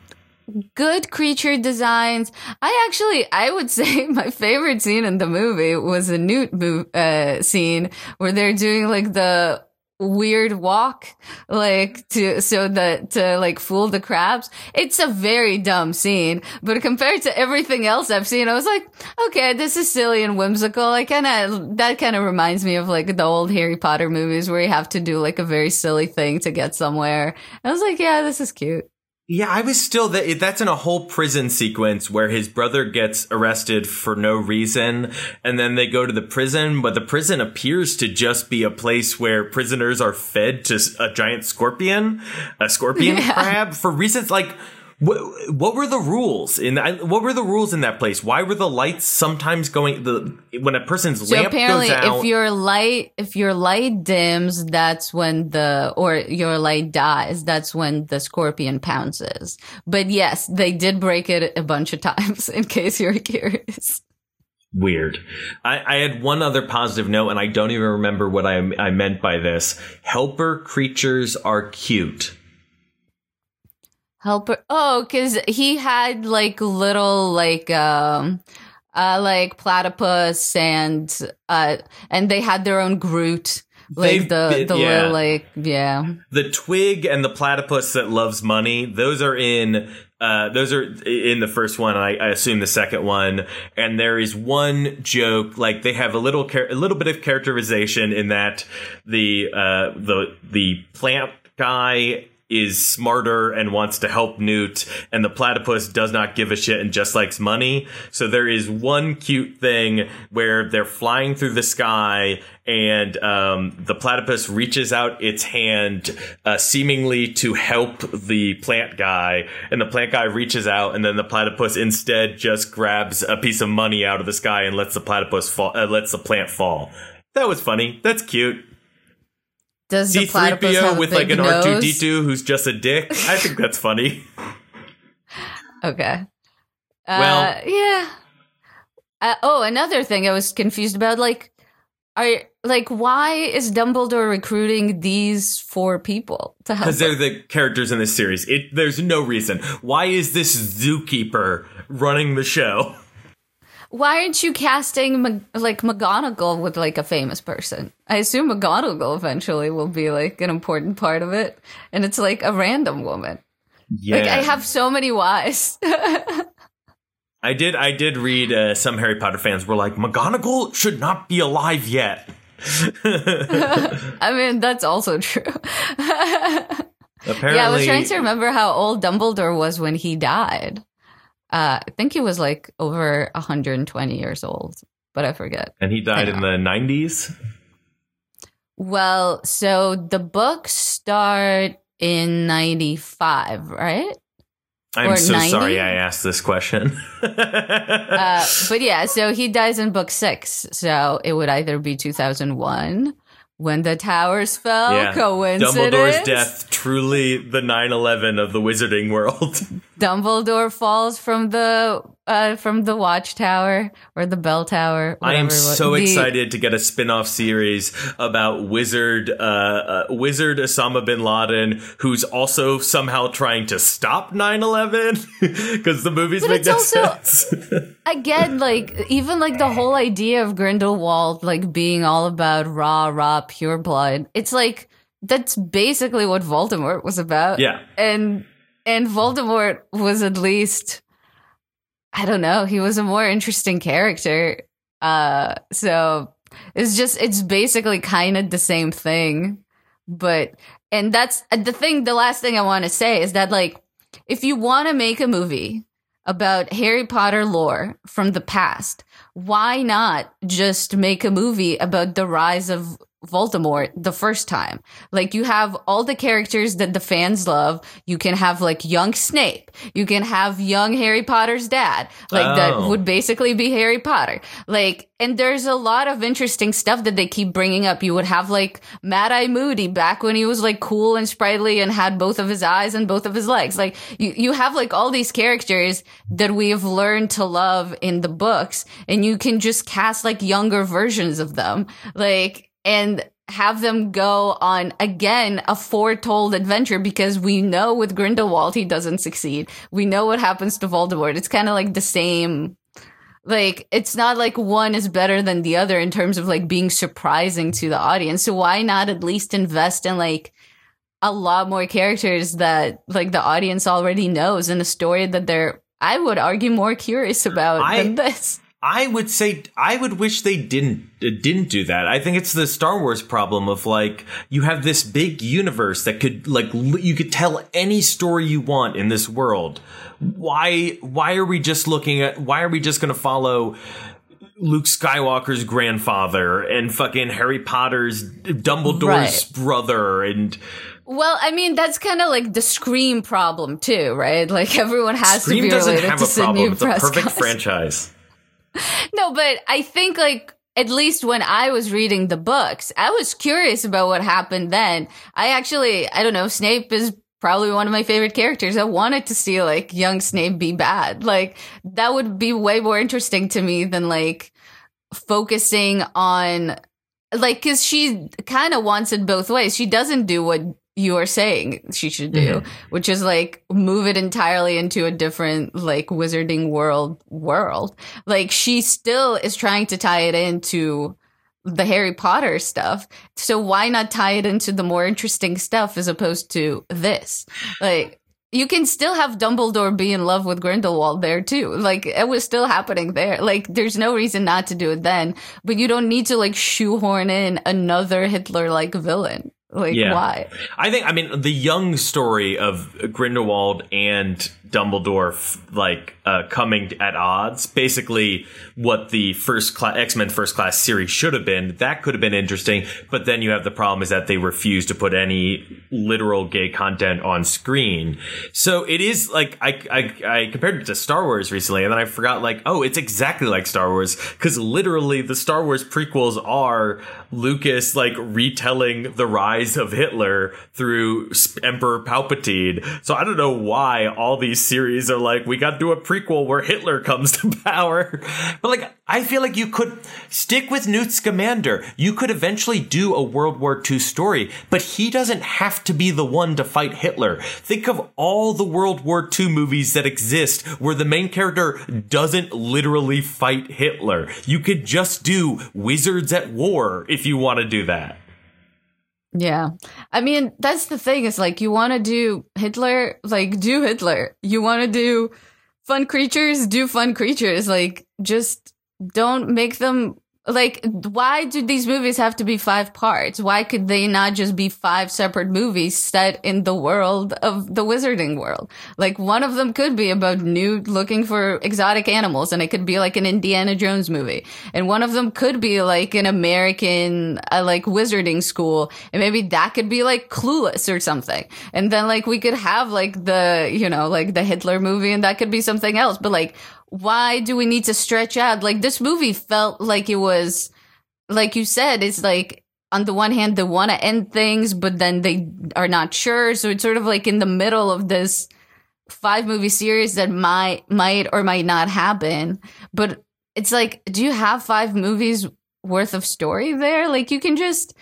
good creature designs. I actually, I would say my favorite scene in the movie was a Newt mo- uh, scene where they're doing like the weird walk, like to, so that, to like fool the crabs. It's a very dumb scene, but compared to everything else I've seen, I was like, okay, this is silly and whimsical. I kind of, that kind of reminds me of like the old Harry Potter movies where you have to do like a very silly thing to get somewhere. I was like, yeah, this is cute. Yeah, I was still that. That's in a whole prison sequence where his brother gets arrested for no reason, and then they go to the prison. But the prison appears to just be a place where prisoners are fed to a giant scorpion, a scorpion Yeah. crab, for reasons like. What, what were the rules in that? What were the rules in that place? Why were the lights sometimes going the when a person's So lamp apparently, goes out? if your light if your light dims, that's when the or your light dies. That's when the scorpion pounces. But yes, they did break it a bunch of times. In case you're curious. Weird. I, I had one other positive note, and I don't even remember what I, I meant by this. Helper creatures are cute. Helper. Oh, because he had like little like um uh like platypus and uh and they had their own Groot. Like They've the been- the yeah. little like yeah. The twig and the platypus that loves money, those are in uh, those are in the first one. I, I assume the second one. And there is one joke, like they have a little char- a little bit of characterization in that the uh, the the plant guy is smarter and wants to help Newt, and the platypus does not give a shit and just likes money. So there is one cute thing where they're flying through the sky, and um, the platypus reaches out its hand, uh, seemingly to help the plant guy, and the plant guy reaches out, and then the platypus instead just grabs a piece of money out of the sky and lets the platypus fall, uh, lets the plant fall. That was funny. That's cute. Does have C3PO a with like an? R2D2 who's just a dick. I think that's funny. Okay. Well- uh, yeah. Uh, oh, another thing I was confused about, like, are like, why is Dumbledore recruiting these four people to help? Because they're the characters in this series. It, there's no reason. Why is this zookeeper running the show? Why aren't you casting like McGonagall with like a famous person? I assume McGonagall eventually will be like an important part of it, and it's like a random woman. Yeah, Like I have so many whys. I did. I did read uh, some Harry Potter fans were like, McGonagall should not be alive yet. I mean, that's also true. Apparently, Yeah, I was trying to remember how old Dumbledore was when he died. Uh, I think he was like over 120 years old, but I forget. and he died in the 90s. Well, so the books start in 95, right? I'm Or so 90? sorry I asked this question. Uh, but yeah, so he dies in book six. So it would either be 2001 when the towers fell. yeah, Coincidence? Dumbledore's death, truly the 9/11 of the Wizarding world. Dumbledore falls from the uh, from the watchtower or the bell tower. I am whatever it was. so The- excited to get a spin-off series about Wizard uh, uh, Wizard Osama bin Laden, who's also somehow trying to stop 9/11 because the movies But make no also- sense. again like even like the whole idea of grindelwald like being all about raw raw pure blood it's like that's basically what voldemort was about yeah, and and voldemort was at least i don't know he was a more interesting character. Uh so it's just it's basically kind of the same thing but and that's the thing the last thing i want to say is that like if you want to make a movie about Harry Potter lore from the past, why not just make a movie about the rise of Voldemort the first time? Like you have all the characters that the fans love. You can have like young Snape. You can have young Harry Potter's dad. Like that Oh. would basically be Harry Potter. Like, and there's a lot of interesting stuff that they keep bringing up. You would have like Mad Eye Moody back when he was like cool and sprightly and had both of his eyes and both of his legs. Like you, you have like all these characters that we have learned to love in the books and you can just cast like younger versions of them. Like, and have them go on again a foretold adventure because we know with Grindelwald he doesn't succeed. We know what happens to Voldemort. It's kind of like the same like it's not like one is better than the other in terms of like being surprising to the audience. So why not at least invest in like a lot more characters that like the audience already knows and a story that they're I would argue more curious about I- than this. I would say I would wish they didn't uh, didn't do that. I think it's the Star Wars problem of like you have this big universe that could like l- you could tell any story you want in this world. Why why are we just looking at why are we just going to follow Luke Skywalker's grandfather and fucking Harry Potter's Dumbledore's Right. brother and Well, I mean that's kind of like the Scream problem too, right? Like everyone has Scream to be doesn't related have to a problem. Sidney It's a perfect franchise. No, but I think like at least when I was reading the books, I was curious about what happened then. I actually, I don't know, Snape is probably one of my favorite characters. I wanted to see like young Snape be bad. Like that would be way more interesting to me than like focusing on like because she kind of wants it both ways. She doesn't do what you are saying she should do, mm-hmm. which is like move it entirely into a different like wizarding world world. Like she still is trying to tie it into the Harry Potter stuff. So why not tie it into the more interesting stuff as opposed to this? Like you can still have Dumbledore be in love with Grindelwald there too. Like it was still happening there. Like there's no reason not to do it then, but you don't need to like shoehorn in another Hitler like villain. Like yeah. why? I think I mean the young story of Grindelwald and Dumbledore like uh, coming at odds. Basically, what the first X Men First Class series should have been. That could have been interesting, but then you have the problem is that they refuse to put any literal gay content on screen. So it is like I I, I compared it to Star Wars recently, and then I forgot like oh it's exactly like Star Wars because literally the Star Wars prequels are Lucas like retelling the rise of Hitler through Emperor Palpatine. So I don't know why all these series are like, we got to do a prequel where Hitler comes to power. But like, I feel like you could stick with Newt Scamander. You could eventually do a World War II story, but he doesn't have to be the one to fight Hitler. Think of all the World War II movies that exist where the main character doesn't literally fight Hitler. You could just do Wizards at War if you want to do that. Yeah. I mean, that's the thing is like you want to do Hitler, like do Hitler. You want to do fun creatures, do fun creatures. Like just don't make them like why do these movies have to be five parts? Why could they not just be five separate movies set in the world of the wizarding world? Like one of them could be about Newt looking for exotic animals and it could be like an indiana jones movie. And one of them could be like an american uh, like wizarding school and maybe that could be like clueless or something. And then like we could have like the you know like the hitler movie and that could be something else. But like why do we need to stretch out? Like this movie felt like it was, like you said, it's like on the one hand they want to end things, but then they are not sure. So it's sort of like in the middle of this five movie series that might might or might not happen. But it's like, do you have five movies worth of story there? Like you can just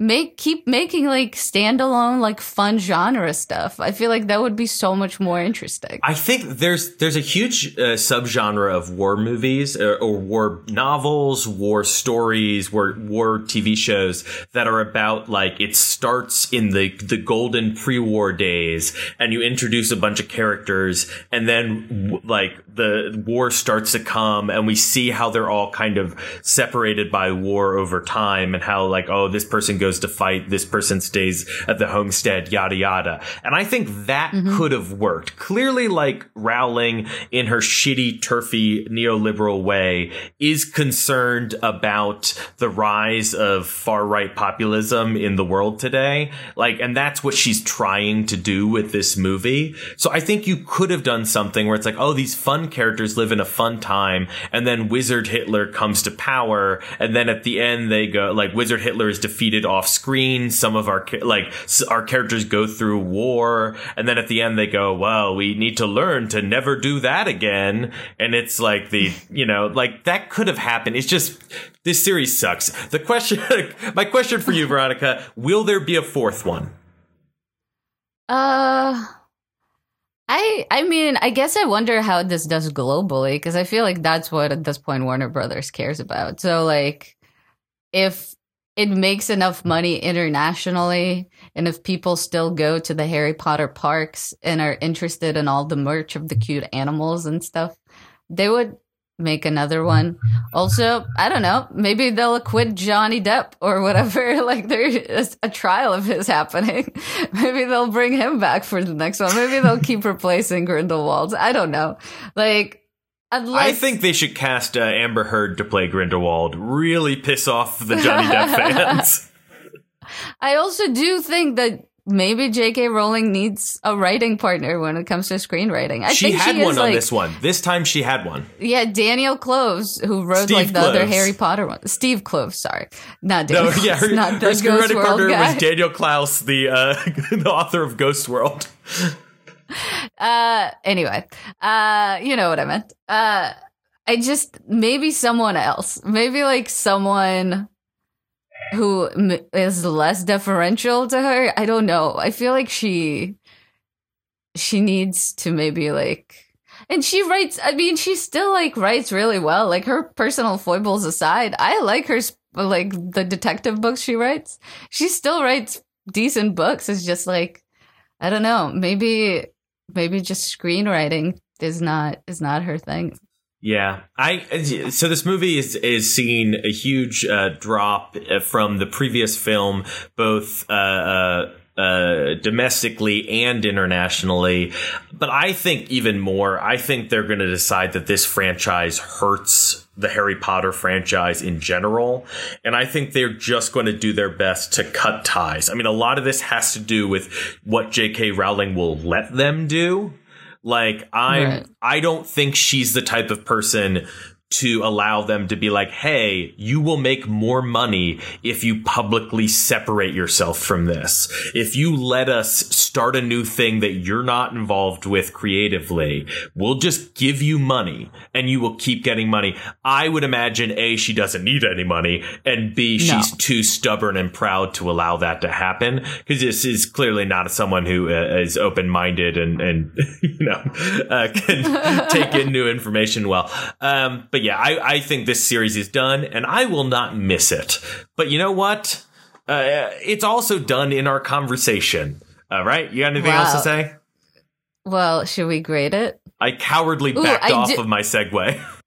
make keep making like standalone like fun genre stuff. I feel like that would be so much more interesting. I think there's there's a huge uh, subgenre of war movies or, or, war novels war stories war war tv shows that are about like it starts in the the golden pre-war days and you introduce a bunch of characters and then like the war starts to come and we see how they're all kind of separated by war over time and how like oh this person goes to fight, this person stays at the homestead, yada yada. And I think that mm-hmm. could have worked. Clearly, like Rowling in her shitty, turfy, neoliberal way is concerned about the rise of far right populism in the world today. Like, and that's what she's trying to do with this movie. So I think you could have done something where it's like, oh, these fun characters live in a fun time, and then Wizard Hitler comes to power, and then at the end they go, like, Wizard Hitler is defeated off screen. Some of our like our characters go through war, and then at the end they go, "Well, we need to learn to never do that again." And it's like the you know like that could have happened. It's just this series sucks. The question, my question for you, Veronica, will there be a fourth one? Uh. I I mean, I guess I wonder how this does globally because I feel like that's what at this point Warner Brothers cares about. So like if it makes enough money internationally and if people still go to the Harry Potter parks and are interested in all the merch of the cute animals and stuff, they would make another one. Also, I don't know, maybe they'll acquit Johnny Depp or whatever. Like there's a trial of his happening. maybe they'll bring him back for the next one. Maybe they'll keep replacing Grindelwald. I don't know. Like Unless- I think they should cast uh, Amber Heard to play Grindelwald. Really piss off the Johnny Depp fans. I also do think that maybe J.K. Rowling needs a writing partner when it comes to screenwriting. I she think had she one on like, this one. This time she had one. Yeah, Daniel Cloves, who wrote Steve like the other Harry Potter one. Steve Kloves, sorry, not Daniel. No, yeah, her, not her screenwriting partner guy. was Daniel Clowes, the uh, the author of Ghost World. uh, anyway, uh, you know what I meant. Uh, I just maybe someone else, maybe like someone who m- is less deferential to her. I don't know. I feel like she she needs to maybe like and she writes i mean she still like writes really well like her personal foibles aside i like her like the detective books she writes she still writes decent books it's just like i don't know maybe maybe just screenwriting is not is not her thing. Yeah, I so this movie is is seeing a huge uh, drop from the previous film, both uh, uh, uh, domestically and internationally. But I think even more, I think they're going to decide that this franchise hurts the Harry Potter franchise in general. And I think they're just going to do their best to cut ties. I mean, a lot of this has to do with what J.K. Rowling will let them do. Like I'm Right. I don't think she's the type of person to allow them to be like, "Hey, you will make more money if you publicly separate yourself from this. If you let us start a new thing that you're not involved with creatively, we'll just give you money and you will keep getting money." I would imagine A she doesn't need any money and B she's too stubborn and proud to allow that to happen because this is clearly not someone who uh, is open-minded and and you know uh, can take in new information well um, but yeah I, I think this series is done and i will not miss it. But you know what? Uh, it's also done in our conversation. All right? You got anything else to say? Well should we grade it? I cowardly Ooh, backed I off do- of my segue.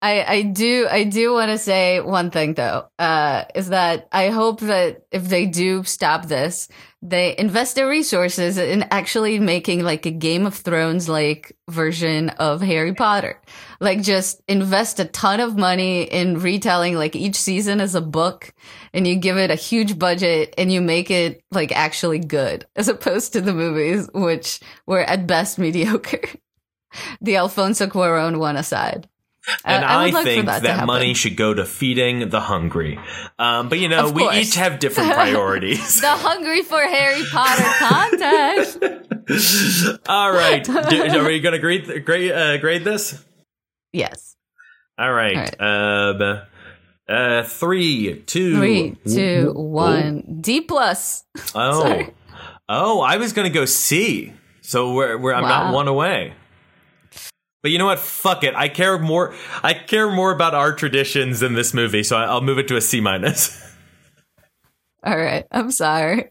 I, I do I do want to say one thing though, uh, is that I hope that if they do stop this, they invest their resources in actually making like a Game of Thrones like version of Harry Potter. Like just invest a ton of money in retelling like each season as a book and you give it a huge budget and you make it like actually good as opposed to the movies, which were at best mediocre. the Alfonso Cuarón one aside. and I- I I, like think that that, money should go to feeding the hungry. Um, but you know, we each have different priorities. The Hungry for Harry Potter contest. All right, Do- are we going to grade grade uh, grade this? Yes. All right. Um, uh, three, two, Three, two, w- one. D plus. Oh, oh, I was going to go C. So we're, we're I'm not one away. But you know what? Fuck it. I care more. I care more about our traditions than this movie, so I'll move it to a C minus. All right. I'm sorry.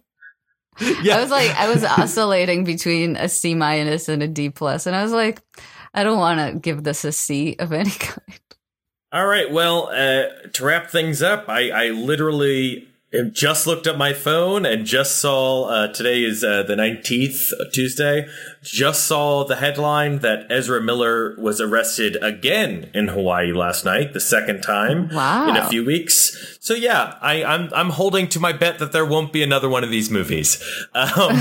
yeah, I was like, I was oscillating between a C minus and a D plus, and I was like, I don't want to give this a C of any kind. All right. Well, uh, to wrap things up, I, I literally just looked at my phone and just saw uh, today is uh, the 19th, uh, Tuesday. Just saw the headline that Ezra Miller was arrested again in Hawaii last night, the second time Wow. in a few weeks. So yeah, I, I'm I'm holding to my bet that there won't be another one of these movies. Um,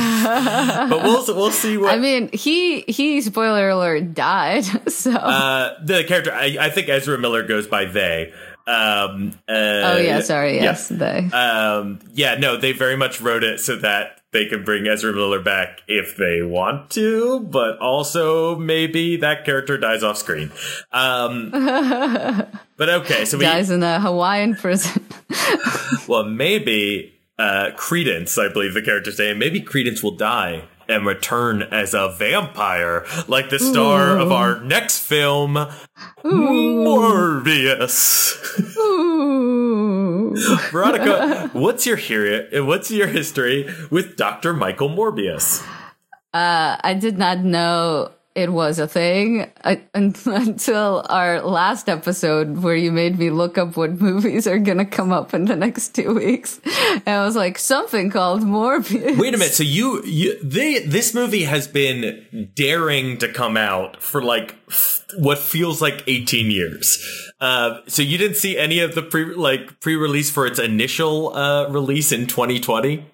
but we'll we'll see what I mean, he he spoiler alert died. So uh, the character. I, I think Ezra Miller goes by they. Um, uh, oh yeah, sorry. yeah. Yes, they. Um, yeah, no, they very much wrote it so that they can bring Ezra Miller back if they want to, but also maybe that character dies off screen. Um, but okay, so we, dies in a Hawaiian prison. well, maybe, uh, Credence, I believe the character's name, maybe Credence will die and return as a vampire, like the star of our next film, Morbius. Ooh. Veronica, what's your heri- what's your history with Dr. Michael Morbius? Uh, I did not know it was a thing uh, until our last episode where you made me look up what movies are going to come up in the next two weeks. And I was like, something called Morbius. Wait a minute. So you, you they, this movie has been daring to come out for like what feels like 18 years. Uh, so you didn't see any of the pre like pre-release for its initial uh, release in 2020.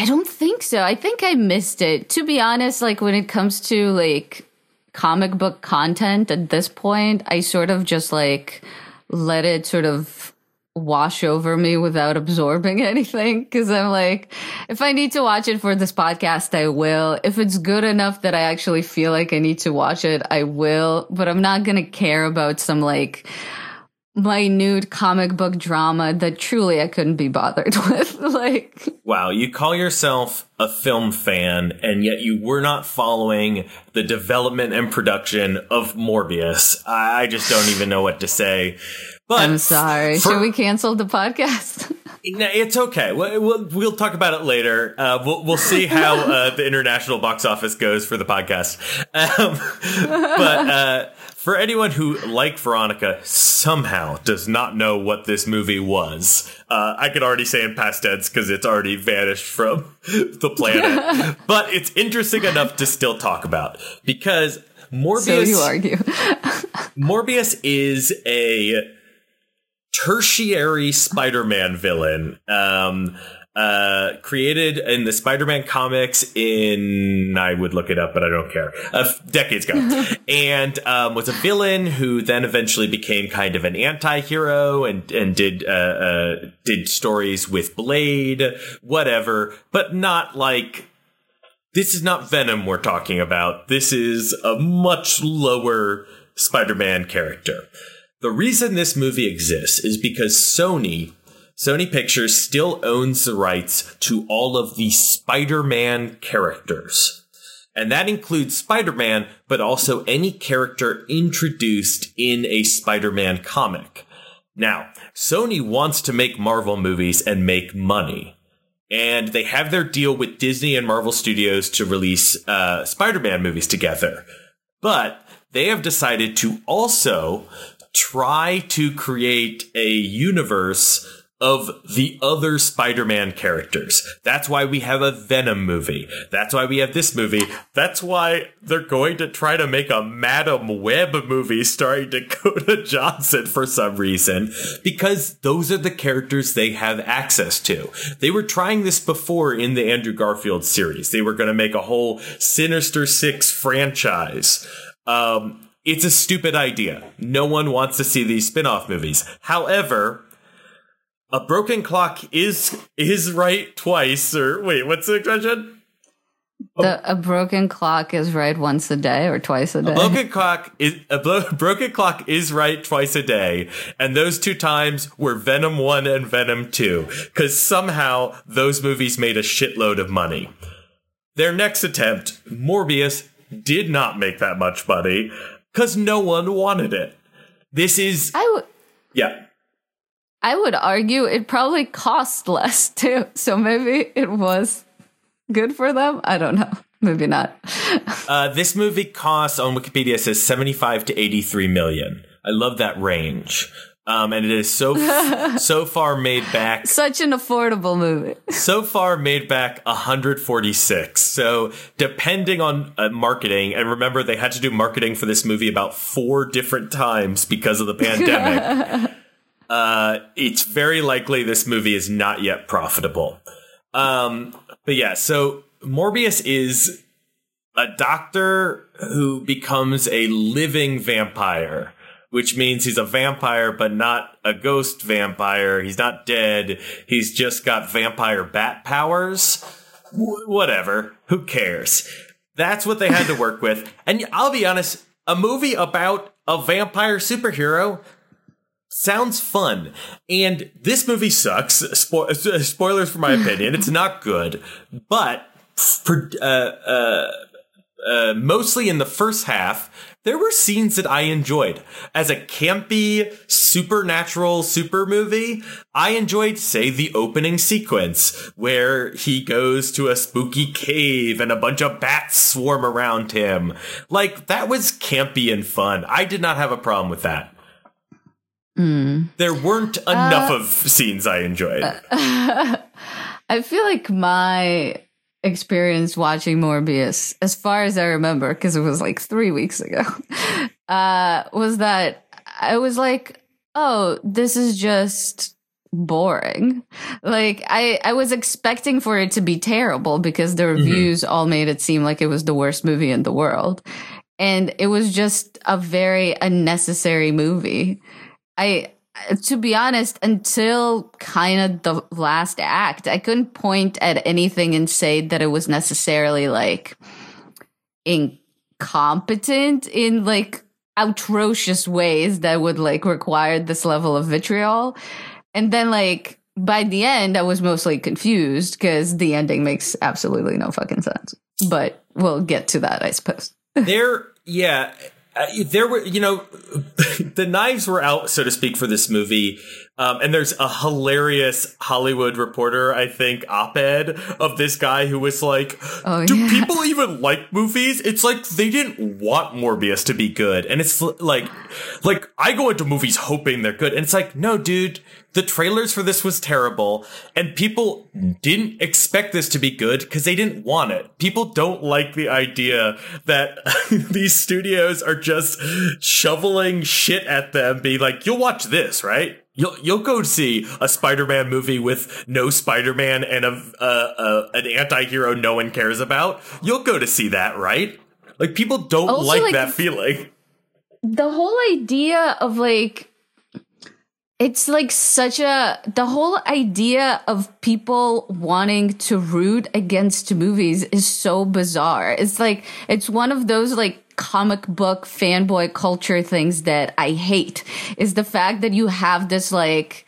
I don't think so. I think I missed it. To be honest, like when it comes to like comic book content at this point, I sort of just like let it sort of wash over me without absorbing anything. Cause I'm like, if I need to watch it for this podcast, I will. If it's good enough that I actually feel like I need to watch it, I will. But I'm not going to care about some like, minute comic book drama that truly I couldn't be bothered with. like, wow, you call yourself a film fan, and yet you were not following the development and production of Morbius. I just don't even know what to say. But I'm sorry. For, Should we cancel the podcast? No, it's okay. We'll, we'll, we'll, talk about it later. Uh, we'll, we'll see how uh, the international box office goes for the podcast. Um, but uh, for anyone who, like Veronica, somehow does not know what this movie was, uh, I could already say in past tense because it's already vanished from the planet. but it's interesting enough to still talk about because Morbius. So you argue. Morbius is a tertiary Spider-Man villain. Um, uh, created in the Spider-Man comics in I would look it up, but I don't care. Uh, decades ago, and um, was a villain who then eventually became kind of an anti-hero and and did uh, uh, did stories with Blade, whatever, but not like. This is not Venom we're talking about. This is a much lower Spider-Man character. The reason this movie exists is because Sony Sony Pictures still owns the rights to all of the Spider Man characters. And that includes Spider Man, but also any character introduced in a Spider Man comic. Now, Sony wants to make Marvel movies and make money. And they have their deal with Disney and Marvel Studios to release uh, Spider Man movies together. But they have decided to also try to create a universe of the other Spider-Man characters. That's why we have a Venom movie. That's why we have this movie. That's why they're going to try to make a Madame Web movie starring Dakota Johnson for some reason because those are the characters they have access to. They were trying this before in the Andrew Garfield series. They were going to make a whole Sinister Six franchise. Um, it's a stupid idea. No one wants to see these spin-off movies. However, a broken clock is is right twice or wait what's the expression the, a broken clock is right once a day or twice a day. A broken clock is a blo- broken clock is right twice a day, and those two times were Venom One and Venom Two, because somehow those movies made a shitload of money. Their next attempt, Morbius, did not make that much money because no one wanted it. This is I w- yeah. I would argue it probably cost less too. So maybe it was good for them. I don't know. Maybe not. uh, this movie costs on Wikipedia says 75 to 83 million. I love that range. Um, and it is so so far made back such an affordable movie. so far made back 146. So depending on uh, marketing, and remember they had to do marketing for this movie about four different times because of the pandemic. Uh, it's very likely this movie is not yet profitable. Um, but yeah, so Morbius is a doctor who becomes a living vampire, which means he's a vampire, but not a ghost vampire. He's not dead. He's just got vampire bat powers. W- whatever. Who cares? That's what they had to work with. And I'll be honest, a movie about a vampire superhero sounds fun. And this movie sucks. Spo- spoilers for my opinion. It's not good, but for, uh, uh, uh, mostly in the first half, there were scenes that I enjoyed. As a campy, supernatural super movie, I enjoyed, say, the opening sequence where he goes to a spooky cave and a bunch of bats swarm around him. Like, that was campy and fun. I did not have a problem with that. Mm. There weren't enough uh, of scenes I enjoyed. I feel like my experience watching Morbius, as far as I remember, because it was like three weeks ago, uh, was that I was like, oh, this is just boring. Like I, I was expecting for it to be terrible because the mm-hmm. reviews mm-hmm. all made it seem like it was the worst movie in the world. And it was just a very unnecessary movie. I to be honest, until kind of the last act, I couldn't point at anything and say that it was necessarily like incompetent in like atrocious ways that would like require this level of vitriol. And then like by the end, I was mostly confused because the ending makes absolutely no fucking sense. But we'll get to that, I suppose. there, yeah, uh, there were, you know, the knives were out, so to speak, for this movie. Um, and there's a hilarious Hollywood Reporter, I think, op-ed of this guy who was like, Oh, "Do yeah. people even like movies?" It's like they didn't want Morbius to be good, and it's like, like I go into movies hoping they're good, and it's like, no, dude, the trailers for this was terrible, and people didn't expect this to be good because they didn't want it. People don't like the idea that these studios are just shoveling shit at them, being like, "You'll watch this, right?" You'll you'll go see a Spider-Man movie with no Spider-Man and a, a an anti-hero no one cares about. You'll go to see that, right? Like people don't Also, like, like- that feeling. the whole idea of like it's like such a the whole idea of people wanting to root against movies is so bizarre. It's like it's one of those like comic book fanboy culture things that I hate is the fact that you have this like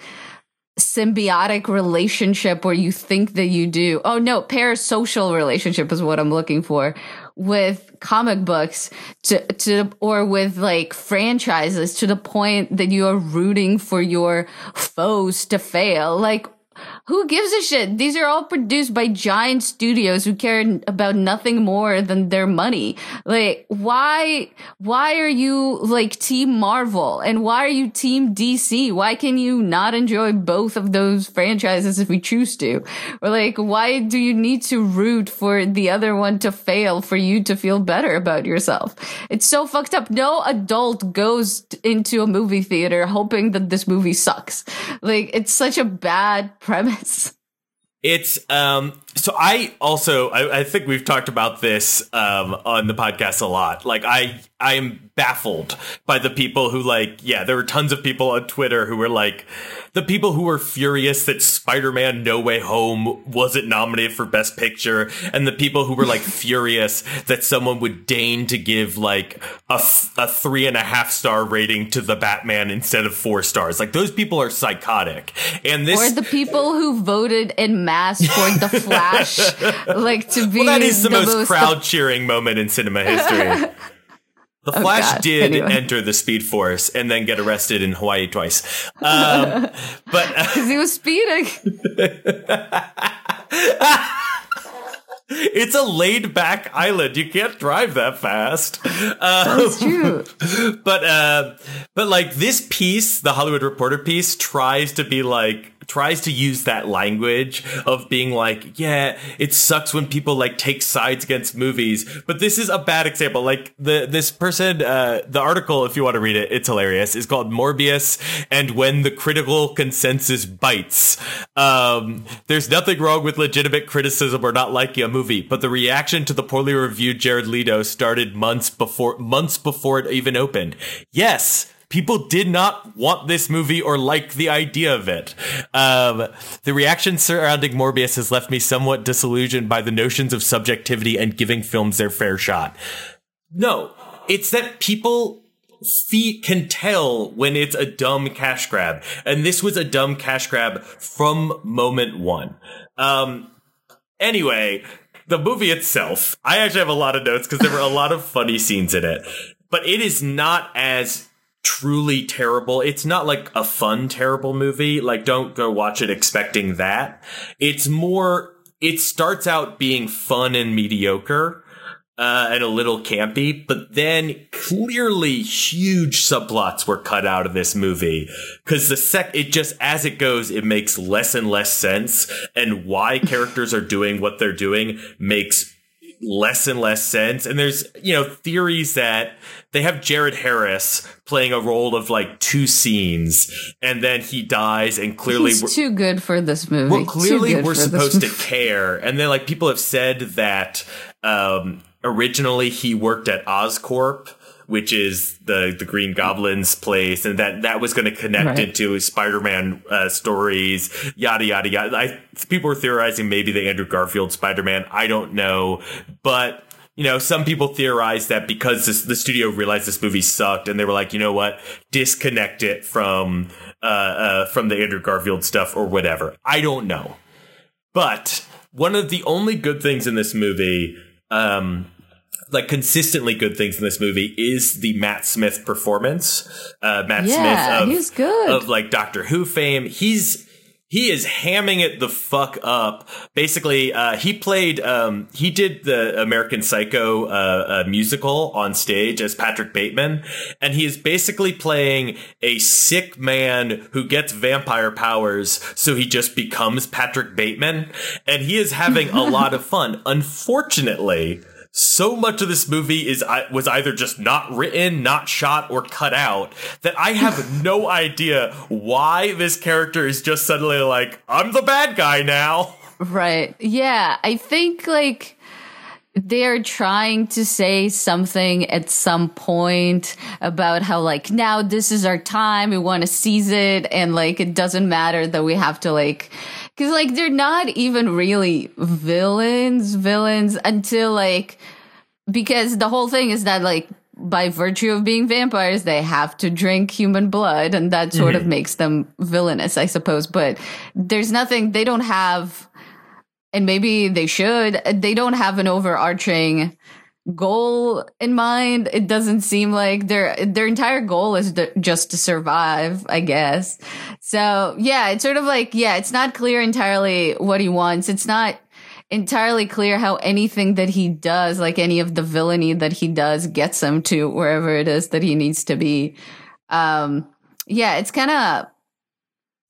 symbiotic relationship where you think that you do. Oh no, parasocial relationship is what I'm looking for with comic books to to or with like franchises to the point that you are rooting for your foes to fail. Like who gives a shit? These are all produced by giant studios who care about nothing more than their money. Like, why, why are you like team Marvel and why are you team DC? Why can you not enjoy both of those franchises if you choose to? Or like, why do you need to root for the other one to fail for you to feel better about yourself? It's so fucked up. No adult goes into a movie theater hoping that this movie sucks. Like, it's such a bad premise. It's um so I also I, I think we've talked about this um on the podcast a lot. Like I I am baffled by the people who like yeah, there were tons of people on Twitter who were like the people who were furious that Spider-Man No Way Home wasn't nominated for Best Picture, and the people who were like furious that someone would deign to give like a, f- a three and a half star rating to the Batman instead of four stars. Like those people are psychotic. And this Or the people who voted in mass for the Flash, like to be Well, that is the, most, most crowd cheering moment in cinema history. The Flash Oh, God. did Anyway. enter the Speed Force and then get arrested in Hawaii twice. Um, but uh, because he was speeding. it's a laid back island. You can't drive that fast. Um, That's true. but uh, but like this piece, the Hollywood Reporter piece, tries to be like tries to use that language of being like, yeah, it sucks when people like take sides against movies, but this is a bad example. Like the this person, uh, the article, if you want to read it, it's hilarious. Is called Morbius and when the critical consensus bites. Um, there's nothing wrong with legitimate criticism or not liking a movie, but the reaction to the poorly reviewed Jared Leto started months before months before it even opened. Yes. People did not want this movie or like the idea of it. Um, the reaction surrounding Morbius has left me somewhat disillusioned by the notions of subjectivity and giving films their fair shot. No, it's that people fe- can tell when it's a dumb cash grab, and this was a dumb cash grab from moment one. Um, anyway, the movie itself, I actually have a lot of notes because there were a lot of funny scenes in it, but it is not as truly terrible. It's not like a fun, terrible movie. Like, don't go watch it expecting that. It's more, it starts out being fun and mediocre. Uh, and a little campy, but then clearly huge subplots were cut out of this movie because the sec it just as it goes it makes less and less sense and why characters are doing what they're doing makes less and less sense and there's you know theories that they have Jared Harris playing a role of like two scenes and then he dies and clearly we're- He's too good for this movie. well, clearly we're supposed to care. And then like people have said that um originally he worked at Oscorp which is the the Green Goblin's place, and that that was going to connect Right. into Spider-Man uh, stories, yada yada yada. I, people were theorizing maybe the Andrew Garfield Spider-Man. I don't know, but you know, some people theorize that because this, the studio realized this movie sucked, and they were like, you know what, disconnect it from uh, uh, from the Andrew Garfield stuff or whatever. I don't know, but one of the only good things in this movie. Um, like consistently good things in this movie is the Matt Smith performance. Uh, Matt Yeah, Smith of, he's good. of like Doctor Who fame. He's he is hamming it the fuck up. Basically, uh, he played um, he did the American Psycho uh, uh, musical on stage as Patrick Bateman, and he is basically playing a sick man who gets vampire powers, so he just becomes Patrick Bateman, and he is having a lot of fun. Unfortunately so much of this movie is was either just not written, not shot, or cut out that I have no idea why this character is just suddenly like, I'm the bad guy now. Right. Yeah. I think like they're trying to say something at some point about how like now this is our time we want to seize it and like it doesn't matter that we have to like because like they're not even really villains villains until like because the whole thing is that like by virtue of being vampires they have to drink human blood and that sort of mm-hmm. makes them villainous i suppose. But there's nothing they don't have and maybe they should they don't have an overarching goal in mind it doesn't seem like their their entire goal is to, just to survive i guess. So yeah it's sort of like yeah it's not clear entirely what he wants. It's not entirely clear how anything that he does like any of the villainy that he does gets him to wherever it is that he needs to be. Um yeah it's kind of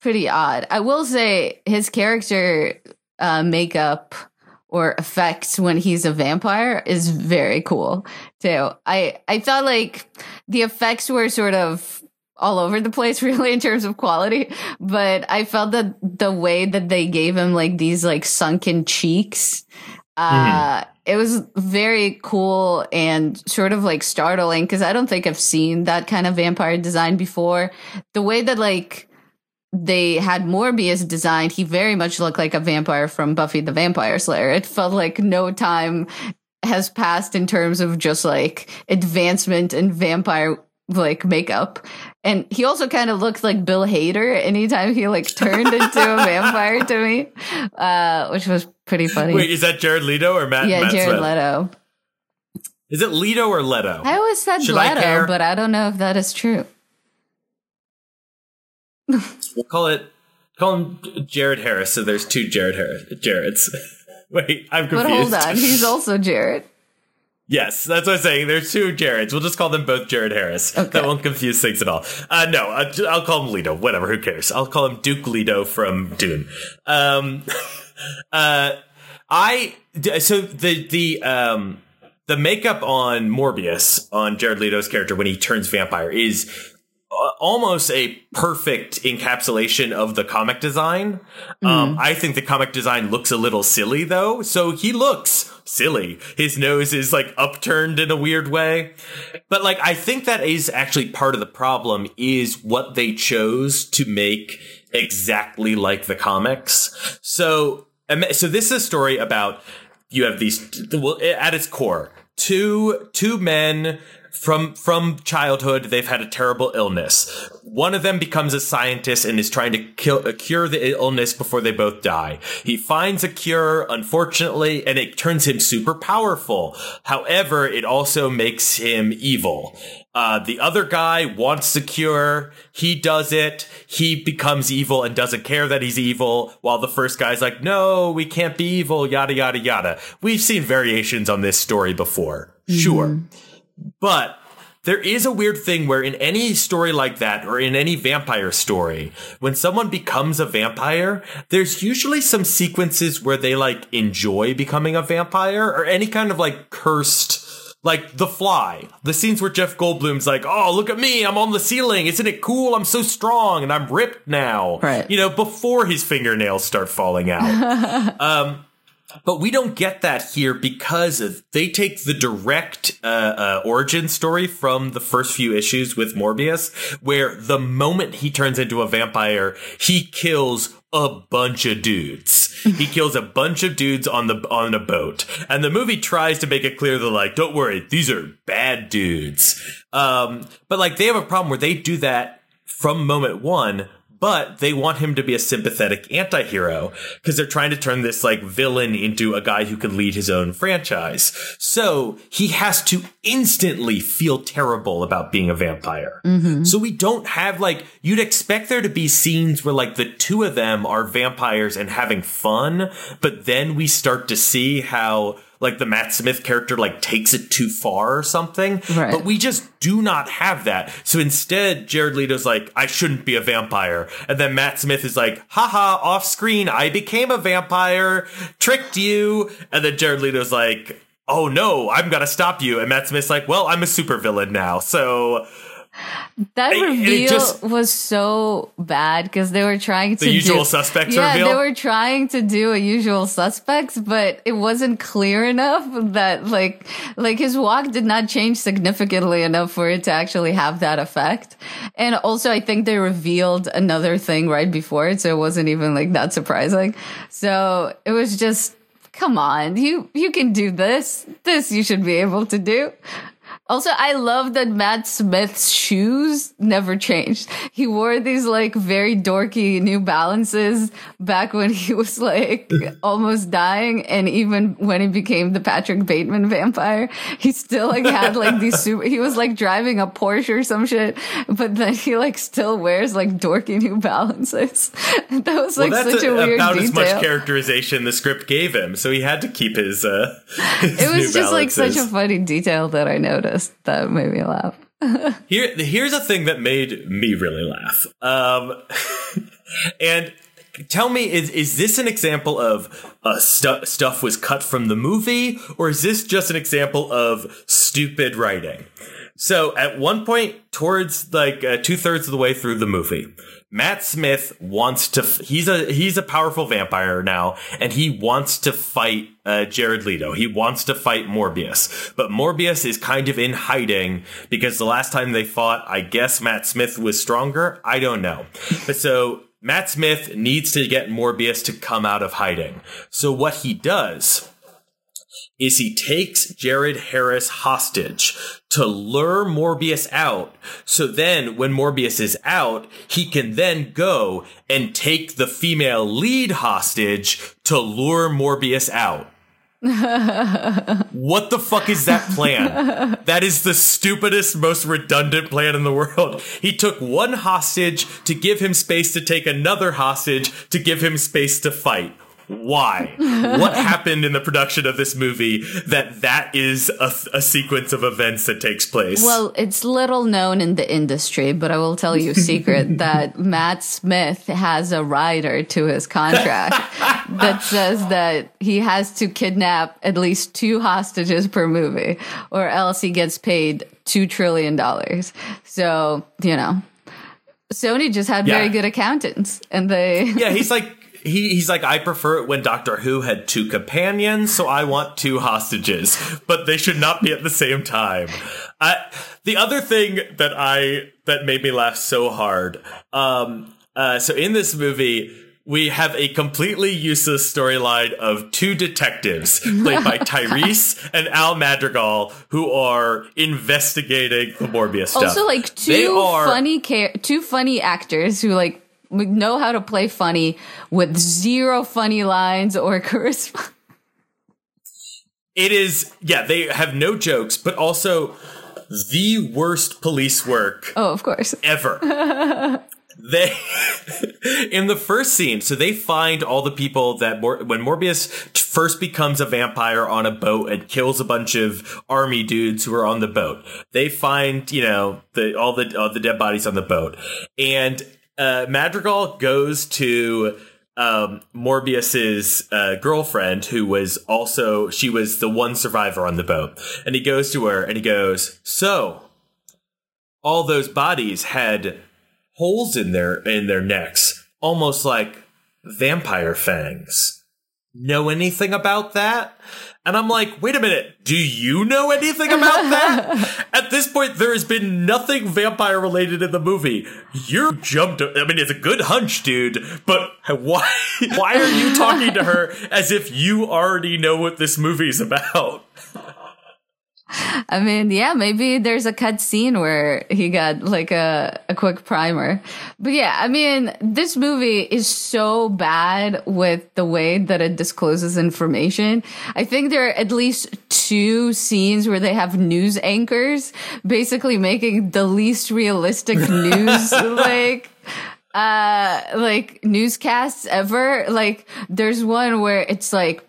pretty odd. I will say his character uh, makeup or effects when he's a vampire is very cool too. I I thought like the effects were sort of all over the place really in terms of quality, but I felt that the way that they gave him like these like sunken cheeks uh it was very cool and sort of like startling because I don't think I've seen that kind of vampire design before. The way that like they had Morbius designed, he very much looked like a vampire from Buffy the Vampire Slayer. It felt like no time has passed in terms of just like advancement in vampire like makeup. And he also kind of looked like Bill Hader anytime he like turned into a vampire to me, uh, which was pretty funny. Wait, is that Jared Leto or Matt? yeah, Matt Jared Smith? Leto. Is it Leto or Leto? I always said Should Leto, care? but I don't know if that is true. We'll call it call him Jared Harris. So there's two Jared Harris. Jareds. Wait, I'm confused. But hold on, he's also Jared. Yes, that's what I'm saying. There's two Jareds. We'll just call them both Jared Harris. Okay. That won't confuse things at all. Uh, no, I- I'll call him Leto. Whatever, who cares? I'll call him Duke Leto from Dune. Um, uh, I so the the um the makeup on Morbius on Jared Leto's character when he turns vampire is uh, almost a perfect encapsulation of the comic design. Um, I think the comic design looks a little silly though, so he looks silly. His nose is like upturned in a weird way. But like I think that is actually part of the problem is what they chose to make exactly like the comics. So um, so this is a story about you have these well at its core two two men from from childhood they've had a terrible illness one of them becomes a scientist and is trying to kill, uh, cure the illness before they both die he finds a cure unfortunately and it turns him super powerful however it also makes him evil uh, the other guy wants the cure. He does it. He becomes evil and doesn't care that he's evil. While the first guy's like, no, we can't be evil, yada, yada, yada. We've seen variations on this story before. Sure. But there is a weird thing where in any story like that, or in any vampire story, when someone becomes a vampire, there's usually some sequences where they like enjoy becoming a vampire or any kind of like cursed like The Fly, the scenes where Jeff Goldblum's like, "Oh, look at me! I'm on the ceiling! Isn't it cool? I'm so strong and I'm ripped now." Right. You know, before his fingernails start falling out. um, but we don't get that here because of, they take the direct uh, uh, origin story from the first few issues with Morbius, where the moment he turns into a vampire, he kills a bunch of dudes. he kills a bunch of dudes on the on a boat, and the movie tries to make it clear that like, don't worry, these are bad dudes. Um, but like they have a problem where they do that from moment one but they want him to be a sympathetic anti-hero because they're trying to turn this like villain into a guy who can lead his own franchise. So he has to instantly feel terrible about being a vampire. Mm-hmm. So we don't have like you'd expect there to be scenes where like the two of them are vampires and having fun, but then we start to see how like the Matt Smith character like takes it too far or something. Right. But we just do not have that. So instead, Jared Leto's like, I shouldn't be a vampire. And then Matt Smith is like, haha, off screen, I became a vampire, tricked you. And then Jared Leto's like, oh no, I'm gonna stop you. And Matt Smith's like, well, I'm a supervillain now. So that reveal just, was so bad because they were trying to the usual do, suspects yeah, reveal. they were trying to do a usual suspects, but it wasn't clear enough that like like his walk did not change significantly enough for it to actually have that effect. And also, I think they revealed another thing right before it, so it wasn't even like that surprising. So it was just come on, you you can do this. This you should be able to do. Also, I love that Matt Smith's shoes never changed. He wore these like very dorky New Balances back when he was like almost dying, and even when he became the Patrick Bateman vampire, he still like had like these super. He was like driving a Porsche or some shit, but then he like still wears like dorky New Balances. that was like well, such a, a weird about detail. as much characterization the script gave him, so he had to keep his. uh his It was just like such a funny detail that I noticed that made me laugh. Here, here's a thing that made me really laugh. Um, and tell me, is is this an example of uh, stu- stuff was cut from the movie, or is this just an example of stupid writing? So, at one point, towards like uh, two thirds of the way through the movie, Matt Smith wants to. He's a he's a powerful vampire now, and he wants to fight uh, Jared Leto. He wants to fight Morbius, but Morbius is kind of in hiding because the last time they fought, I guess Matt Smith was stronger. I don't know, but so Matt Smith needs to get Morbius to come out of hiding. So what he does is he takes Jared Harris hostage to lure Morbius out. So then when Morbius is out, he can then go and take the female lead hostage to lure Morbius out. what the fuck is that plan? That is the stupidest, most redundant plan in the world. He took one hostage to give him space to take another hostage to give him space to fight why? what happened in the production of this movie that that is a, a, sequence of events that takes place? Well, it's little known in the industry, but I will tell you a secret that Matt Smith has a rider to his contract that says that he has to kidnap at least two hostages per movie or else he gets paid $2 trillion. So, you know. Sony just had yeah. very good accountants and they Yeah, he's like he, he's like, I prefer it when Doctor Who had two companions, so I want two hostages, but they should not be at the same time. I, the other thing that I that made me laugh so hard, um, uh, so in this movie, we have a completely useless storyline of two detectives played by Tyrese and Al Madrigal who are investigating the Morbius stuff. Also, like two funny char- two funny actors who like know how to play funny with zero funny lines or charisma. It is, yeah, they have no jokes, but also the worst police work. Oh, of course. Ever. they in the first scene so they find all the people that Mor- when morbius first becomes a vampire on a boat and kills a bunch of army dudes who are on the boat they find you know the all the all the dead bodies on the boat and uh, Madrigal goes to um, Morbius's uh, girlfriend, who was also she was the one survivor on the boat, and he goes to her and he goes, "So, all those bodies had holes in their in their necks, almost like vampire fangs. know anything about that. And I'm like, wait a minute, do you know anything about that? At this point, there has been nothing vampire related in the movie. You're jumped. I mean, it's a good hunch, dude, but why, why are you talking to her as if you already know what this movie's about? I mean, yeah, maybe there's a cut scene where he got like a, a quick primer. But yeah, I mean, this movie is so bad with the way that it discloses information. I think there are at least two scenes where they have news anchors basically making the least realistic news like uh like newscasts ever. Like there's one where it's like,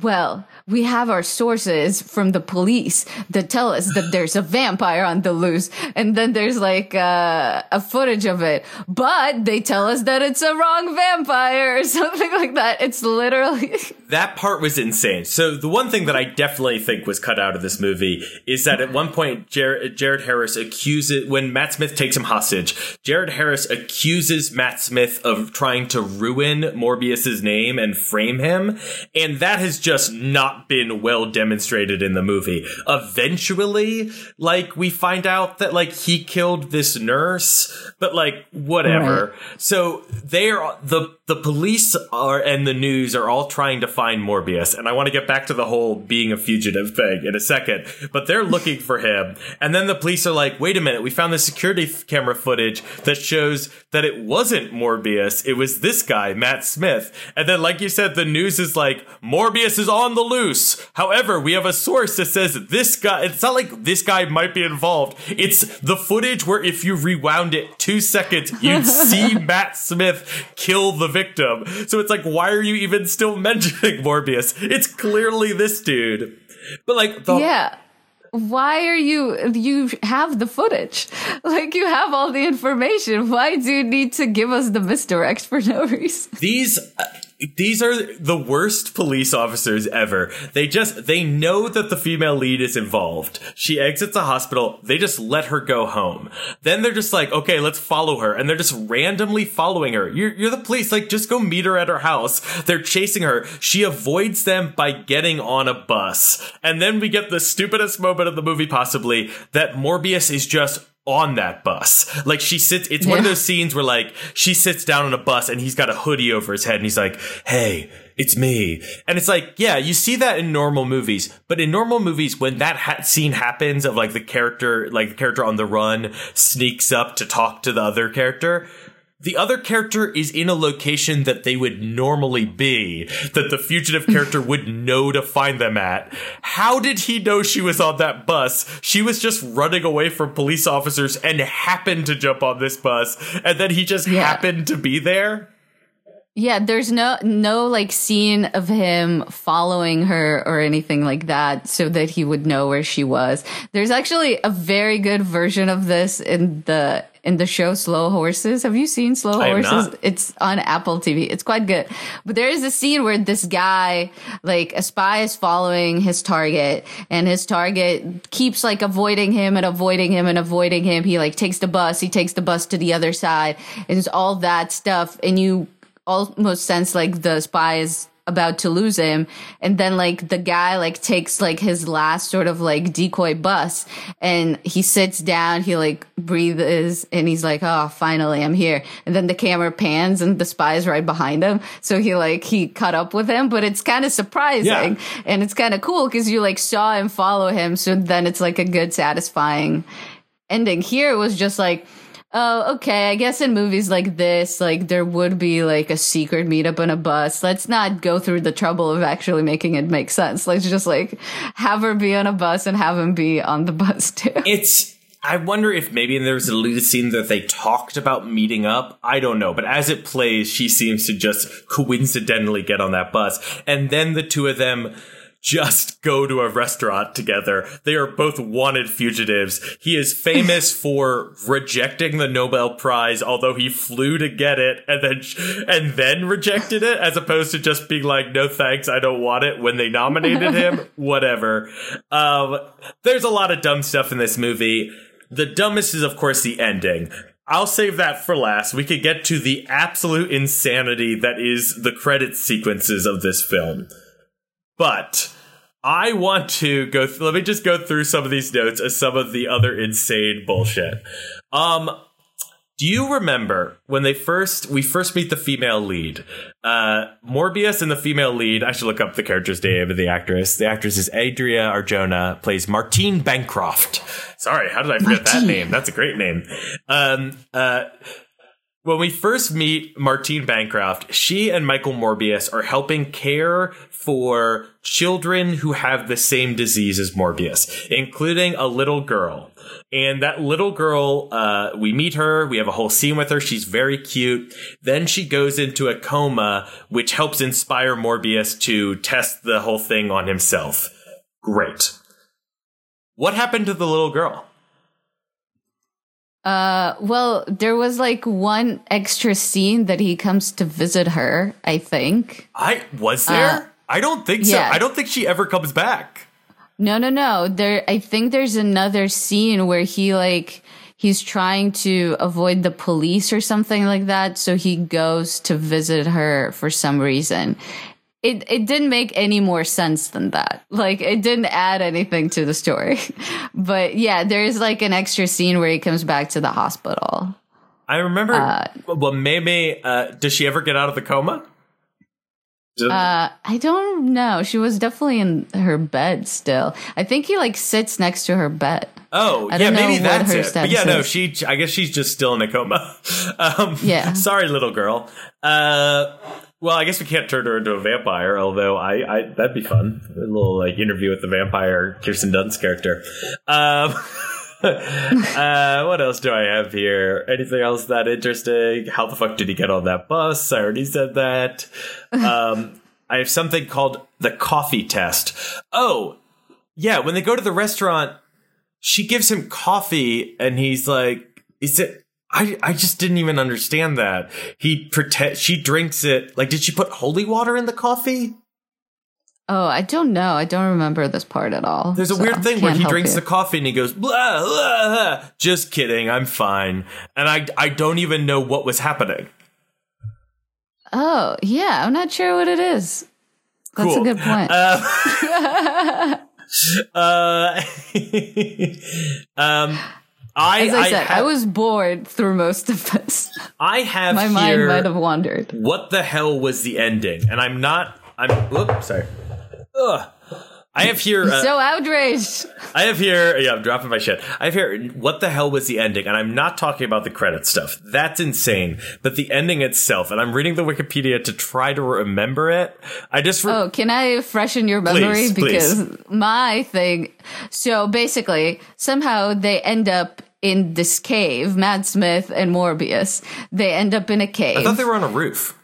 well, we have our sources from the police that tell us that there's a vampire on the loose. And then there's like uh, a footage of it, but they tell us that it's a wrong vampire or something like that. It's literally. that part was insane. So the one thing that I definitely think was cut out of this movie is that at one point, Jared, Jared Harris accuses, when Matt Smith takes him hostage, Jared Harris accuses Matt Smith of trying to ruin Morbius's name and frame him. And that has just not not been well demonstrated in the movie. Eventually, like we find out that like he killed this nurse, but like whatever. Right. So they are the the police are and the news are all trying to find Morbius, and I want to get back to the whole being a fugitive thing in a second. But they're looking for him, and then the police are like, "Wait a minute, we found the security camera footage that shows that it wasn't Morbius; it was this guy, Matt Smith." And then, like you said, the news is like, "Morbius is on the loose." However, we have a source that says this guy. It's not like this guy might be involved. It's the footage where if you rewound it two seconds, you'd see Matt Smith kill the victim. So it's like, why are you even still mentioning Morbius? It's clearly this dude. But like, the- yeah. Why are you you have the footage. Like you have all the information. Why do you need to give us the misdirects for no reason? These uh, these are the worst police officers ever. They just, they know that the female lead is involved. She exits the hospital. They just let her go home. Then they're just like, okay, let's follow her. And they're just randomly following her. You're, you're the police. Like, just go meet her at her house. They're chasing her. She avoids them by getting on a bus. And then we get the stupidest moment of the movie possibly that Morbius is just on that bus. Like she sits, it's yeah. one of those scenes where like she sits down on a bus and he's got a hoodie over his head and he's like, Hey, it's me. And it's like, yeah, you see that in normal movies, but in normal movies, when that ha- scene happens of like the character, like the character on the run sneaks up to talk to the other character, the other character is in a location that they would normally be, that the fugitive character would know to find them at. How did he know she was on that bus? She was just running away from police officers and happened to jump on this bus, and then he just yeah. happened to be there. Yeah, there's no no like scene of him following her or anything like that so that he would know where she was. There's actually a very good version of this in the in the show Slow Horses. Have you seen Slow Horses? It's on Apple TV. It's quite good. But there is a scene where this guy, like a spy is following his target and his target keeps like avoiding him and avoiding him and avoiding him. He like takes the bus, he takes the bus to the other side and it's all that stuff. And you almost sense like the spy is about to lose him. And then like the guy like takes like his last sort of like decoy bus and he sits down he like breathes and he's like oh finally i'm here. And then the camera pans and the spy is right behind him. So he like he caught up with him but it's kind of surprising. Yeah. and it's kind of cool because you like saw him follow him. So then it's like a good satisfying ending. Here it was just like Oh, okay. I guess in movies like this, like there would be like a secret meetup on a bus. Let's not go through the trouble of actually making it make sense. Let's just like have her be on a bus and have him be on the bus too. It's I wonder if maybe there was a deleted scene that they talked about meeting up. I don't know. But as it plays, she seems to just coincidentally get on that bus. And then the two of them just go to a restaurant together. They are both wanted fugitives. He is famous for rejecting the Nobel Prize, although he flew to get it and then and then rejected it, as opposed to just being like, "No thanks, I don't want it." When they nominated him, whatever. Um, there's a lot of dumb stuff in this movie. The dumbest is, of course, the ending. I'll save that for last. We could get to the absolute insanity that is the credit sequences of this film. But I want to go. Th- let me just go through some of these notes as some of the other insane bullshit. Um, do you remember when they first we first meet the female lead? Uh, Morbius and the female lead. I should look up the character's name of the actress. The actress is Adria Arjona, plays Martine Bancroft. Sorry, how did I forget that name? That's a great name. Um, uh, when we first meet Martine Bancroft, she and Michael Morbius are helping care for children who have the same disease as Morbius, including a little girl. And that little girl, uh, we meet her, we have a whole scene with her, she's very cute. Then she goes into a coma, which helps inspire Morbius to test the whole thing on himself. Great. What happened to the little girl? Uh, well, there was like one extra scene that he comes to visit her, I think. I was there? Uh, I don't think so. yeah. I don't think she ever comes back. No, no, no. There, I think there's another scene where he like he's trying to avoid the police or something like that, so he goes to visit her for some reason. It it didn't make any more sense than that. Like it didn't add anything to the story. But yeah, there's like an extra scene where he comes back to the hospital. I remember. Uh, well, maybe. Uh, does she ever get out of the coma? Uh, I don't know. She was definitely in her bed still. I think he like sits next to her bed. oh, I yeah, maybe what that's her it. But yeah, status no, she. I guess she's just still in a coma. um, Yeah. Sorry, little girl. Uh, well, I guess we can't turn her into a vampire. Although I, I that'd be fun. A little like interview with the vampire, Kirsten Dunst character. Um. uh, what else do I have here? Anything else that interesting? How the fuck did he get on that bus? I already said that. Um, I have something called the coffee test. Oh, yeah. When they go to the restaurant, she gives him coffee, and he's like, "Is it?" I I just didn't even understand that. He pretend she drinks it. Like, did she put holy water in the coffee? Oh, I don't know. I don't remember this part at all. There's a so weird thing where he drinks you. the coffee and he goes blah, blah, blah. Just kidding, I'm fine. And I I don't even know what was happening. Oh, yeah. I'm not sure what it is. That's Cool. a good point. Uh, uh, um, I As I, I, said, ha- I was bored through most of this. I have My mind might have wandered. what the hell was the ending? And I'm not. I'm. Whoop, sorry. Ugh. I have here. Uh, so outraged. I have here, yeah, I'm dropping my shit. I have here, what the hell was the ending? And I'm not talking about the credit stuff. That's insane. But the ending itself, and I'm reading the Wikipedia to try to remember it. I just, re- Oh, can I freshen your memory? Please, because please. my thing. So basically, somehow they end up in this cave. Matt Smith and Morbius. They end up in a cave. I thought they were on a roof.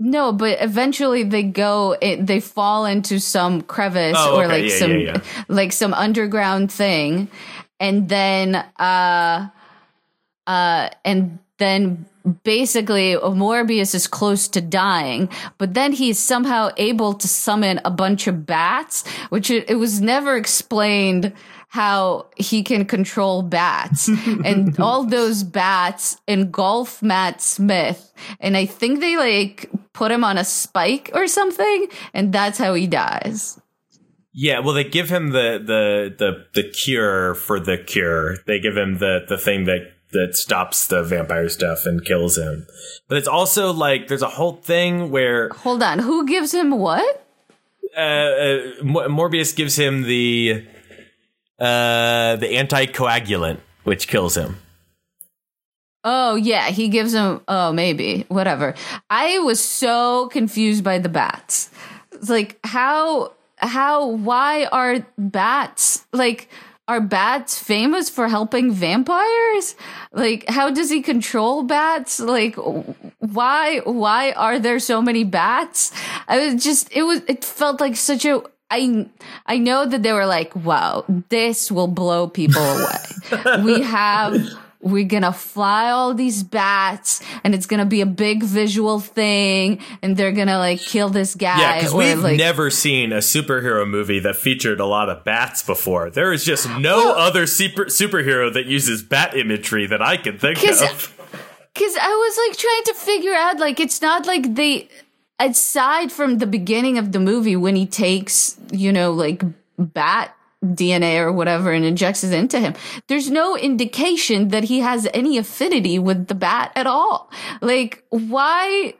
No, but eventually they go. It, they fall into some crevice Oh, or like Yeah, some yeah, yeah. like some underground thing, and then uh, uh, and then basically Morbius is close to dying, but then he's somehow able to summon a bunch of bats, which it, it was never explained how he can control bats and all those bats engulf Matt Smith and I think they like put him on a spike or something and that's how he dies. Yeah, well, they give him the, the, the, the cure for the cure. They give him the, the thing that, that stops the vampire stuff and kills him. But it's also like, there's a whole thing where, Hold on, who gives him what? uh, uh, Mor- Morbius gives him the uh, the anticoagulant, which kills him. Oh yeah, he gives him. Oh maybe whatever. I was so confused by the bats. It's like how how why are bats like are bats famous for helping vampires? Like how does he control bats? Like why why are there so many bats? I was just it was it felt like such a I I know that they were like, wow, this will blow people away. we have we're gonna fly all these bats and it's gonna be a big visual thing and they're gonna like kill this guy. Yeah, because we've like, never seen a superhero movie that featured a lot of bats before. There is just no Well- other super, superhero that uses bat imagery that I can think of. Cause I was like trying to figure out, like, it's not like they, aside from the beginning of the movie when he takes, you know, like bat DNA or whatever and injects it into him, there's no indication that he has any affinity with the bat at all. Like, why,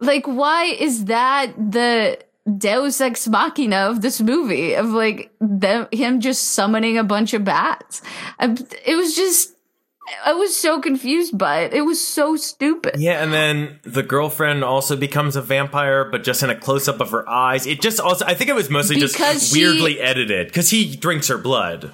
like, why is that the, Deus ex machina of this movie of like them, him just summoning a bunch of bats. It was just I was so confused by it. It was so stupid. Yeah, and then the girlfriend also becomes a vampire, but just in a close up of her eyes. It just also, I think it was mostly Because just she- weirdly edited because he drinks her blood.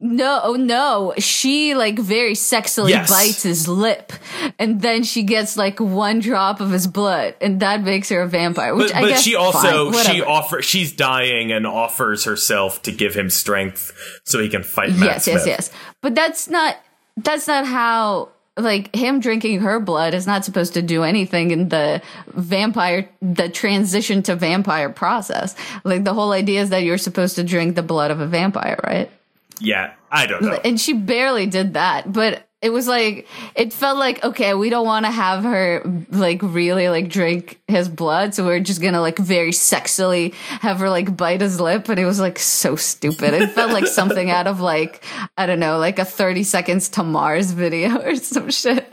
No, oh no. She like very sexily Yes. bites his lip and then she gets like one drop of his blood and that makes her a vampire. Which But, I but guess she also fine, she whatever. offer she's dying and offers herself to give him strength so he can fight Matt Yes, yes, yes. But that's not that's not how like him drinking her blood is not supposed to do anything in the vampire the transition to vampire process. Like the whole idea is that you're supposed to drink the blood of a vampire, right? Yeah, I don't know. and she barely did that but it was like it felt like okay we don't want to have her like really like drink his blood so we're just gonna like very sexily have her like bite his lip and it was like so stupid. It felt like something out of like i don't know like a 30 seconds to mars video or some shit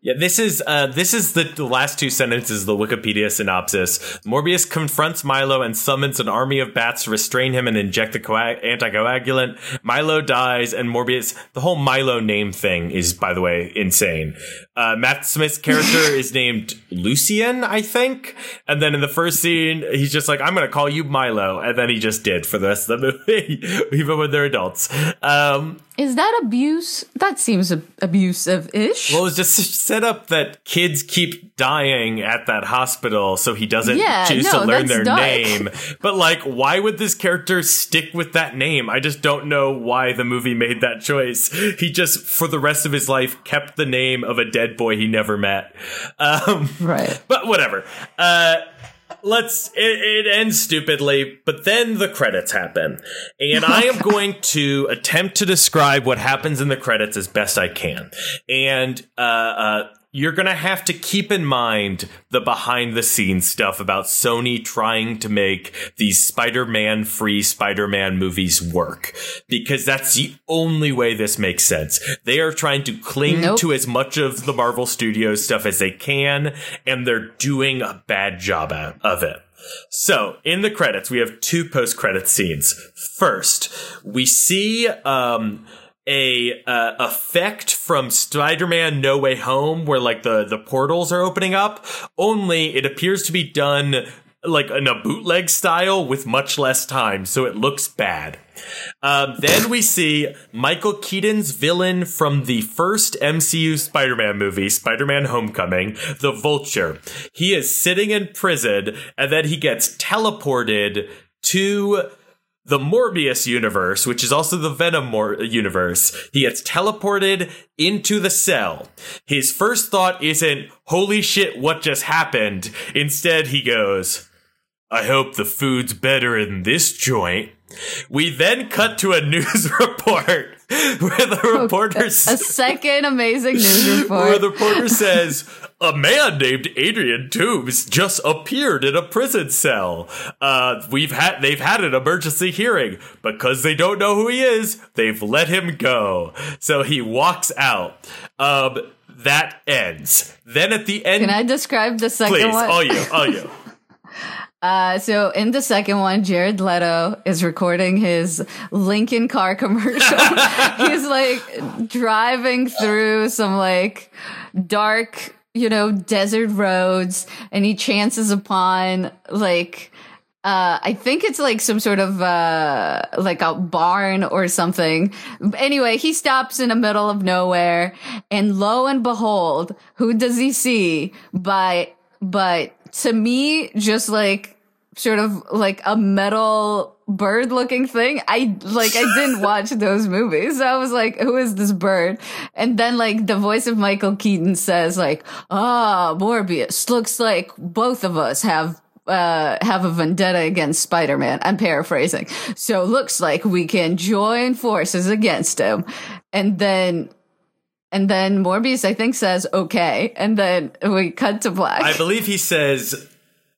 Yeah, this is uh, this is the, the last two sentences of the Wikipedia synopsis. Morbius confronts Milo and summons an army of bats to restrain him and inject the coag- anticoagulant. Milo dies, and Morbius. The whole Milo name thing is, by the way, insane. Uh, Matt Smith's character is named Lucian, I think, and then in the first scene, he's just like, "I'm going to call you Milo," and then he just did for the rest of the movie, even when they're adults. Um, is that abuse that seems ab- abusive-ish Well, it was just set up that kids keep dying at that hospital, so he doesn't Yeah, choose no, to learn their dark. name. But like, why would this character stick with that name? I just don't know why the movie made that choice. He just, for the rest of his life, kept the name of a dead boy he never met. Um, right but whatever. Uh, let's. It, it ends stupidly, but then the credits happen, and I am going to attempt to describe what happens in the credits as best I can. And uh, uh, you're gonna have to keep in mind the behind the scenes stuff about Sony trying to make these Spider-Man free Spider-Man movies work because that's the only way this makes sense. They are trying to cling Nope. to as much of the Marvel Studios stuff as they can, and they're doing a bad job of it. So, in the credits, we have two post-credit scenes. First, we see um, a uh, effect from Spider-Man No Way Home, where like the the portals are opening up. Only it appears to be done like in a bootleg style with much less time, so it looks bad. Um, then we see Michael Keaton's villain from the first MCU Spider Man movie, Spider Man Homecoming, the Vulture. He is sitting in prison and then he gets teleported to the Morbius universe, which is also the Venom Mor- universe. He gets teleported into the cell. His first thought isn't, holy shit, what just happened? Instead, he goes, I hope the food's better in this joint. We then cut to a news report where the reporter a second amazing news report where the reporter says a man named Adrian Toomes just appeared in a prison cell. Uh, we've had they've had an emergency hearing because they don't know who he is. They've let him go, so he walks out. Um, that ends. Then at the end, can i describe the second please, one all you, all you. Uh, so in the second one, Jared Leto is recording his Lincoln car commercial. He's like driving through some like dark, you know, desert roads and he chances upon like, uh, I think it's like some sort of, uh, like a barn or something. Anyway, he stops in the middle of nowhere and lo and behold, who does he see? By, but to me, just like sort of like a metal bird looking thing. I like I didn't watch those movies. So I was like, who is this bird? And then like the voice of Michael Keaton says like, ah, Morbius looks like both of us have uh, have a vendetta against Spider-Man. I'm paraphrasing. So looks like we can join forces against him. And then and then Morbius, I think, says okay. And then we cut to black. I believe he says,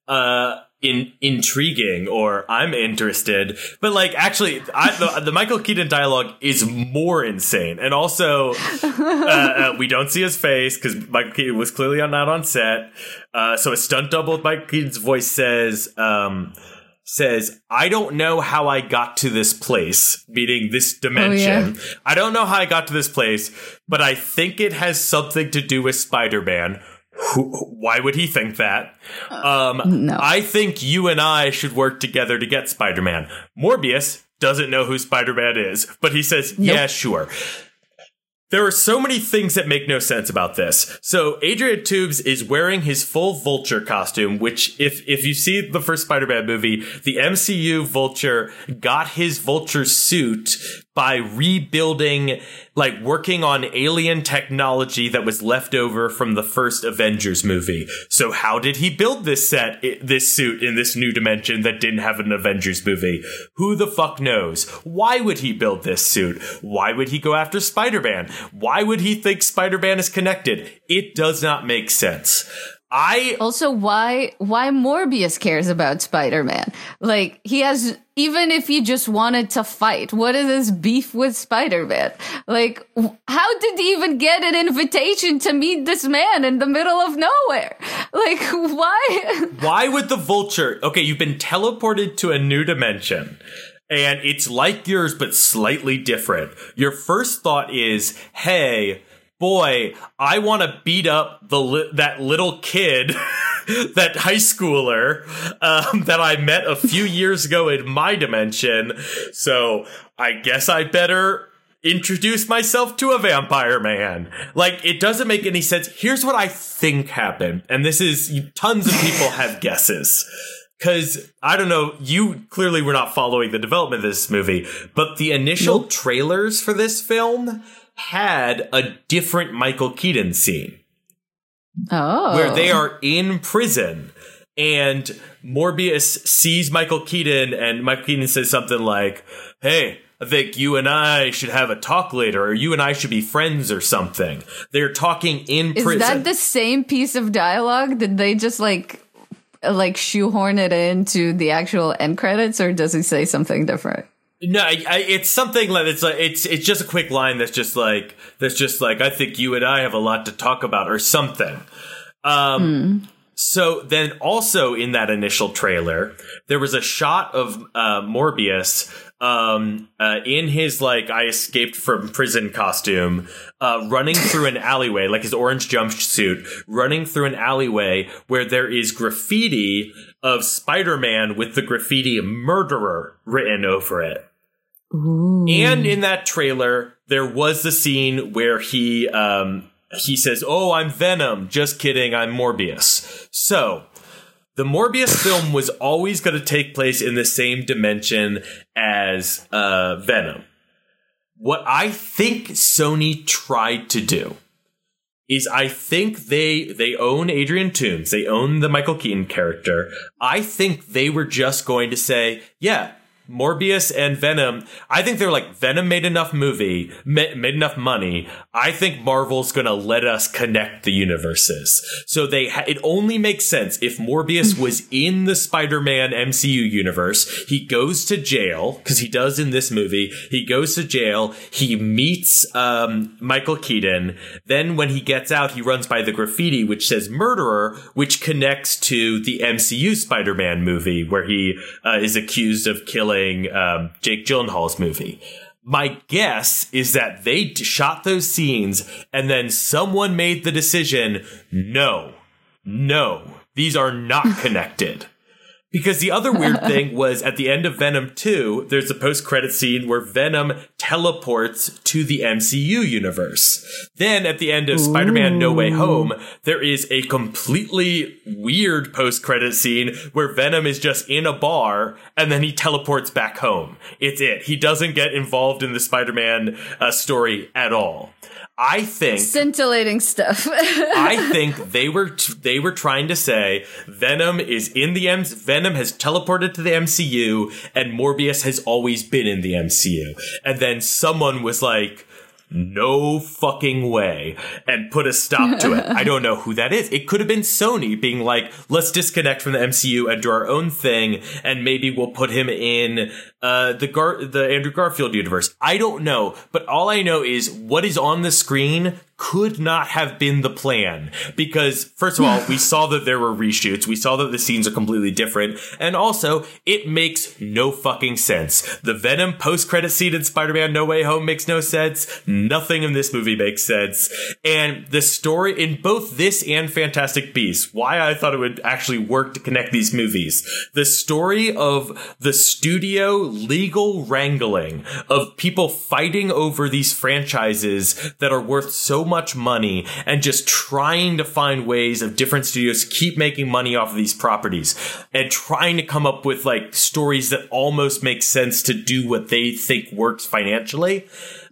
uh, in intriguing or I'm interested. But like actually, I, the, the, Michael Keaton dialogue is more insane, and also uh, uh, we don't see his face because Michael Keaton was clearly not on set. Uh, so a stunt double with Michael Keaton's voice says. Um, says, I don't know how I got to this place, meaning this dimension. Oh, yeah. I don't know how I got to this place, but I think it has something to do with Spider Man who, why would he think that? Um, no. I think you and I should work together to get Spider Man. Morbius doesn't know who Spider Man is, but he says, nope. yeah, sure. There are so many things that make no sense about this. So Adrian Toomes is wearing his full Vulture costume, which if if you see the first Spider-Man movie, the MCU Vulture got his Vulture suit by rebuilding, like working on alien technology that was left over from the first Avengers movie. So how did he build this set, this suit in this new dimension that didn't have an Avengers movie? Who the fuck knows? Why would he build this suit? Why would he go after Spider-Man? Why would he think Spider-Man is connected? It does not make sense. I also why why Morbius cares about Spider-Man. Like he has even if he just wanted to fight, what is his beef with Spider-Man? Like how did he even get an invitation to meet this man in the middle of nowhere? Like why Why would the vulture Okay, you've been teleported to a new dimension and it's like yours but slightly different. Your first thought is, "Hey, boy, I want to beat up the li- that little kid, that high schooler um, that I met a few years ago in my dimension. So I guess I better introduce myself to a vampire man. Like it doesn't make any sense. Here's what I think happened, and this is tons of people have guesses. Cause I don't know, you clearly were not following the development of this movie, but the initial nope. trailers for this film had a different Michael Keaton scene. Oh. Where they are in prison and Morbius sees Michael Keaton and Michael Keaton says something like, Hey, I think you and I should have a talk later, or you and I should be friends or something. They're talking in Is prison. Is that the same piece of dialogue? Did they just like like shoehorn it into the actual end credits, or does he say something different? No, I, I, it's something like it's like it's it's just a quick line that's just like that's just like I think you and I have a lot to talk about or something. Um, hmm. So then, also in that initial trailer, there was a shot of uh, Morbius um, uh, in his like I escaped from prison costume, uh, running through an alleyway, like his orange jumpsuit, running through an alleyway where there is graffiti of Spider Man with the graffiti "murderer" written over it. Ooh. And in that trailer, there was the scene where he um, he says, "Oh, I'm Venom." Just kidding, I'm Morbius. So the Morbius film was always going to take place in the same dimension as uh, Venom. What I think Sony tried to do is I think they they own Adrian Toomes, they own the Michael Keaton character. I think they were just going to say, yeah, Morbius and Venom, I think they're like Venom made enough movie, made, made enough money. I think Marvel's going to let us connect the universes. So they ha- it only makes sense if Morbius was in the Spider-Man MCU universe. He goes to jail cuz he does in this movie. He goes to jail, he meets um, Michael Keaton. Then when he gets out, he runs by the graffiti which says murderer, which connects to the MCU Spider-Man movie where he uh, is accused of killing playing um, Jake Gyllenhaal's movie. My guess is that they shot those scenes and then someone made the decision no, no, these are not connected. Because the other weird thing was at the end of Venom 2, there's a post credit scene where Venom teleports to the MCU universe. Then at the end of Spider Man No Way Home, there is a completely weird post credit scene where Venom is just in a bar and then he teleports back home. It's it. He doesn't get involved in the Spider Man uh, story at all. I think scintillating stuff. I think they were t- they were trying to say Venom is in the M- Venom has teleported to the MCU and Morbius has always been in the MCU. And then someone was like no fucking way and put a stop to it. I don't know who that is. It could have been Sony being like, let's disconnect from the MCU and do our own thing and maybe we'll put him in uh, the Gar- the Andrew Garfield universe. I don't know, but all I know is what is on the screen could not have been the plan. Because first of all we saw that there were reshoots. We saw that the scenes are completely different. And also it makes no fucking sense. The venom post-credit scene in spider-man no way home makes no sense. Nothing in this movie makes sense. And the story in both this and fantastic beasts why i thought it would actually work to connect these movies. The story of the studio legal wrangling of people fighting over these franchises that are worth so much money and just trying to find ways of different studios keep making money off of these properties and trying to come up with like stories that almost make sense to do what they think works financially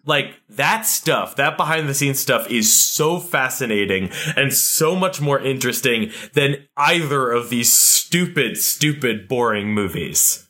like that stuff, that behind the scenes stuff is so fascinating and so much more interesting than either of these stupid, stupid, boring movies.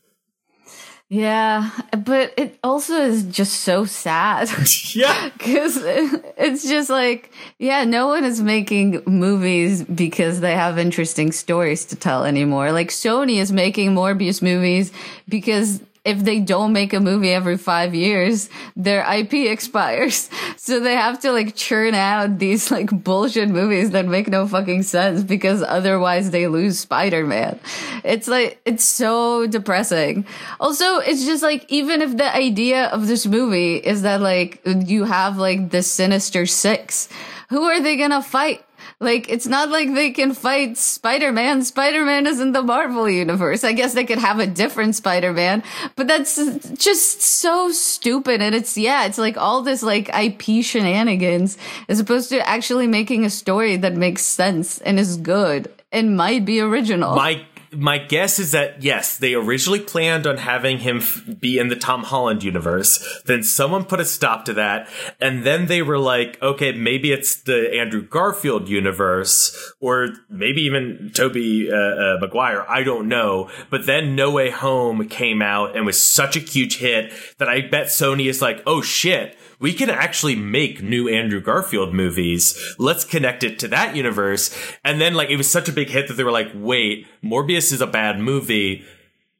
Yeah, but it also is just so sad. Yeah. Because it's just like, yeah, no one is making movies because they have interesting stories to tell anymore. Like Sony is making Morbius movies because if they don't make a movie every five years, their IP expires. So they have to like churn out these like bullshit movies that make no fucking sense because otherwise they lose Spider-Man. It's like, it's so depressing. Also, it's just like, even if the idea of this movie is that like you have like the Sinister Six, who are they gonna fight? Like, it's not like they can fight Spider-Man. Spider-Man is in the Marvel universe. I guess they could have a different Spider-Man, but that's just so stupid. And it's, yeah, it's like all this like IP shenanigans as opposed to actually making a story that makes sense and is good and might be original. My my guess is that yes, they originally planned on having him f- be in the Tom Holland universe. Then someone put a stop to that, and then they were like, okay, maybe it's the Andrew Garfield universe, or maybe even Tobey uh, uh, Maguire. I don't know. But then No Way Home came out and was such a huge hit that I bet Sony is like, oh shit we can actually make new Andrew Garfield movies. Let's connect it to that universe. And then like it was such a big hit that they were like, wait, Morbius is a bad movie.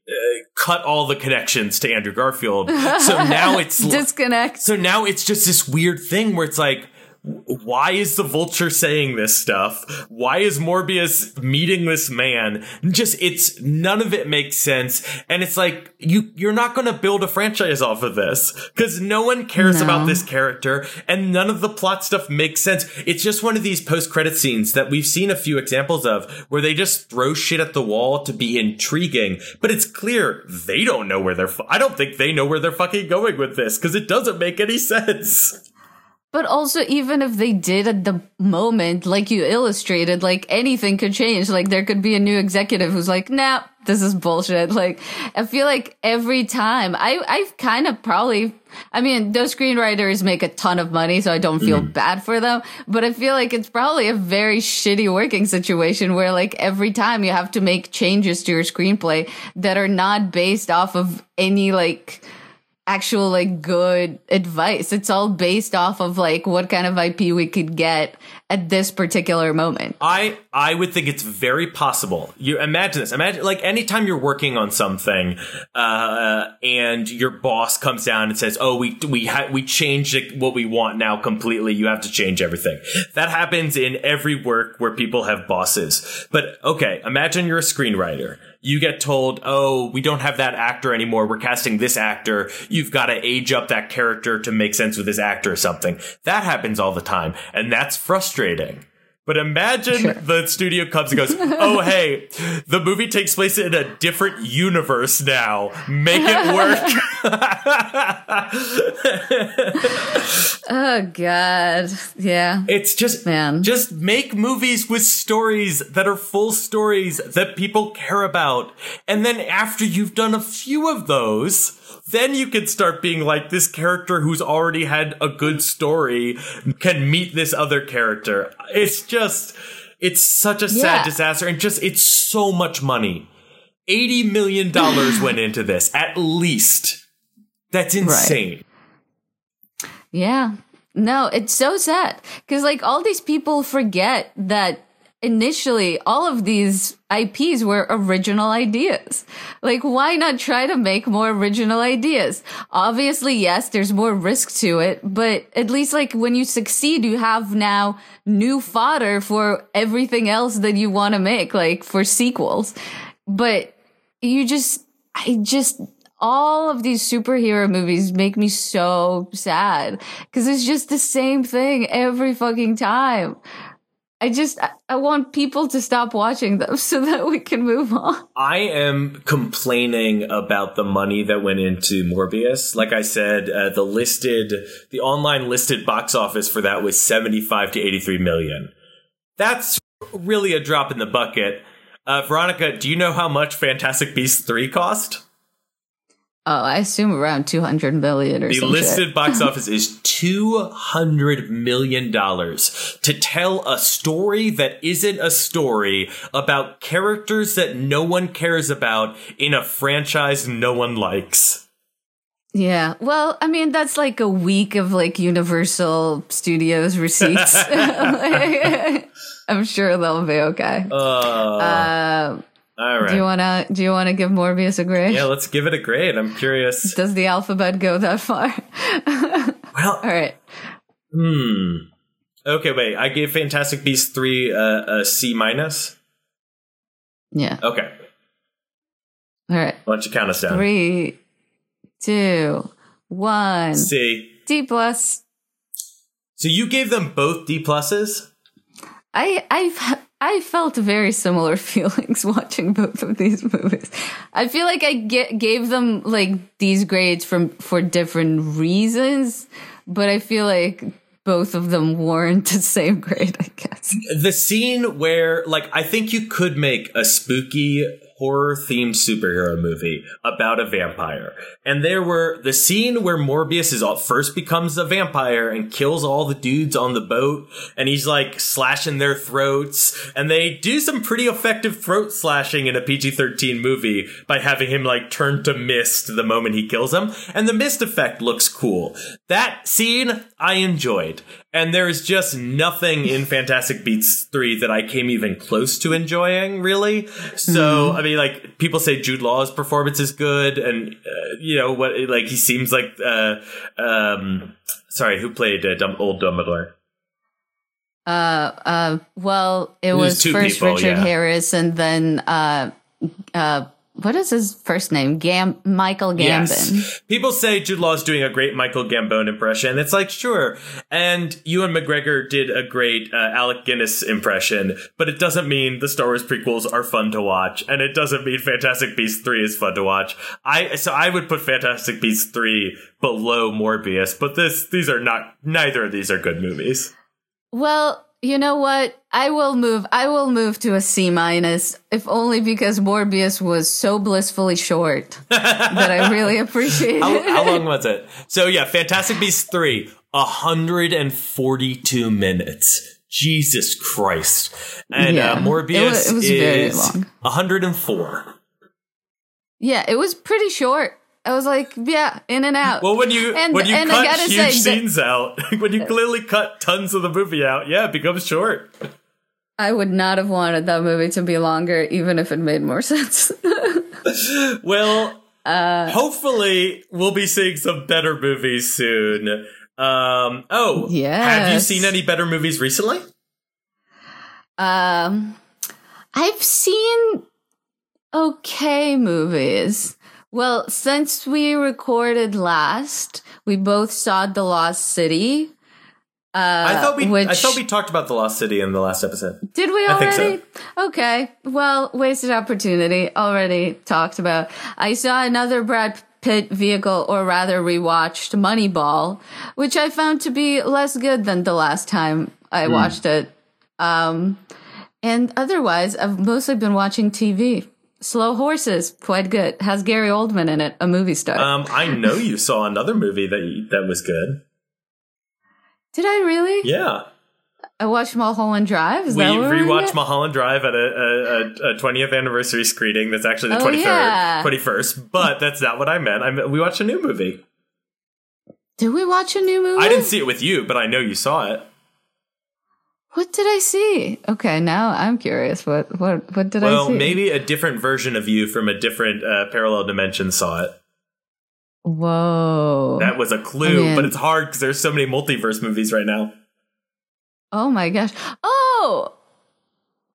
Uh, cut all the connections to Andrew Garfield. So now it's disconnect. So now it's just this weird thing where it's like why is the vulture saying this stuff? Why is Morbius meeting this man? Just it's none of it makes sense. And it's like you you're not going to build a franchise off of this cuz no one cares No. about this character and none of the plot stuff makes sense. It's just one of these post-credit scenes that we've seen a few examples of where they just throw shit at the wall to be intriguing, but it's clear they don't know where they're fu- I don't think they know where they're fucking going with this cuz it doesn't make any sense. But also, even if they did at the moment, like you illustrated, like anything could change. Like there could be a new executive who's like, nah, this is bullshit. Like I feel like every time I, I've kind of probably, I mean, those screenwriters make a ton of money, so I don't feel mm-hmm. bad for them. But I feel like it's probably a very shitty working situation where like every time you have to make changes to your screenplay that are not based off of any like, actual like good advice. It's all based off of like what kind of IP we could get at this particular moment. I I would think it's very possible. You imagine this. Imagine like anytime you're working on something, uh, and your boss comes down and says, "Oh, we we ha- we changed what we want now completely. You have to change everything." That happens in every work where people have bosses. But okay, imagine you're a screenwriter. You get told, "Oh, we don't have that actor anymore. We're casting this actor. You've got to age up that character to make sense with this actor or something." That happens all the time, and that's frustrating. But imagine sure. the studio comes and goes, "Oh hey, the movie takes place in a different universe now. Make it work." oh god. Yeah. It's just man. Just make movies with stories that are full stories that people care about. And then after you've done a few of those, then you can start being like this character who's already had a good story can meet this other character. It's just, it's such a yeah. sad disaster and just, it's so much money. $80 million went into this, at least. That's insane. Right. Yeah. No, it's so sad. Cause like all these people forget that initially all of these IPs were original ideas. Like, why not try to make more original ideas? Obviously, yes, there's more risk to it, but at least like when you succeed, you have now new fodder for everything else that you want to make, like for sequels. But you just, I just, all of these superhero movies make me so sad because it's just the same thing every fucking time. I just I want people to stop watching them so that we can move on. I am complaining about the money that went into Morbius. Like I said, uh, the listed the online listed box office for that was 75 to 83 million. That's really a drop in the bucket. Uh, Veronica, do you know how much Fantastic Beasts 3 cost? Oh, I assume around 200 million or something. The listed box office is 200 million dollars to tell a story that isn't a story about characters that no one cares about in a franchise no one likes. Yeah. Well, I mean, that's like a week of like Universal Studios receipts. I'm sure they'll be okay. Uh, uh all right. Do you wanna do you wanna give Morbius a grade? Yeah, let's give it a grade. I'm curious. Does the alphabet go that far? well, all right. Hmm. Okay, wait. I gave Fantastic Beasts three uh, a C minus. Yeah. Okay. All right. Why don't you count us down? Three, two, one. C. D plus. So you gave them both D pluses. I I've I felt very similar feelings watching both of these movies. I feel like I get, gave them like these grades from for different reasons, but I feel like both of them warrant the same grade, I guess. The scene where like I think you could make a spooky horror themed superhero movie about a vampire. And there were the scene where Morbius is all, first becomes a vampire and kills all the dudes on the boat and he's like slashing their throats and they do some pretty effective throat slashing in a PG-13 movie by having him like turn to mist the moment he kills them and the mist effect looks cool. That scene I enjoyed. And there's just nothing in Fantastic Beasts 3 that I came even close to enjoying, really. So, mm-hmm. I mean, like, people say Jude Law's performance is good, and, uh, you know, what, like, he seems like, uh, um, sorry, who played uh, Dumb, old Dumbledore? Uh, uh, well, it, it was, was first people, Richard yeah. Harris and then, uh, uh, what is his first name? Gam Michael Gambon. Yes. People say Jude Law is doing a great Michael Gambon impression. It's like sure, and Ewan McGregor did a great uh, Alec Guinness impression, but it doesn't mean the Star Wars prequels are fun to watch, and it doesn't mean Fantastic Beasts three is fun to watch. I so I would put Fantastic Beasts three below Morbius, but this these are not. Neither of these are good movies. Well, you know what? I will move. I will move to a C minus, if only because Morbius was so blissfully short that I really appreciate how, how, long was it? So yeah, Fantastic Beasts three, hundred and forty-two minutes. Jesus Christ! And uh, yeah, uh, Morbius it was, it was is hundred and four. Yeah, it was pretty short. I was like, yeah, in and out. Well, when you and, when you cut huge say, scenes out, when you clearly cut tons of the movie out, yeah, it becomes short. I would not have wanted that movie to be longer, even if it made more sense. well, uh, hopefully, we'll be seeing some better movies soon. Um, oh, yeah. Have you seen any better movies recently? Um, I've seen okay movies. Well, since we recorded last, we both saw The Lost City. I thought we which- I thought we talked about the Lost City in the last episode. Did we I think already? Okay. Well, wasted opportunity. Already talked about. I saw another Brad Pitt vehicle, or rather rewatched Moneyball, which I found to be less good than the last time I Hmm. watched it. Um, and otherwise, I've mostly been watching TV. Slow Horses, quite good. Has Gary Oldman in it, a movie star. Um, I know you saw another movie that that was good. Did I really? Yeah, I watched Mulholland Drive. Is we that we're rewatched at? Mulholland Drive at a, a, a 20th anniversary screening. That's actually the Oh, 23rd, yeah. 21st, but that's not what I meant. I meant we watched a new movie. Did we watch a new movie? I didn't see it with you, but I know you saw it. What did I see? Okay, now I'm curious. What what what did I see? Well, maybe a different version of you from a different uh, parallel dimension saw it. Whoa. That was a clue, Man. but it's hard because there's so many multiverse movies right now. oh my gosh. Oh.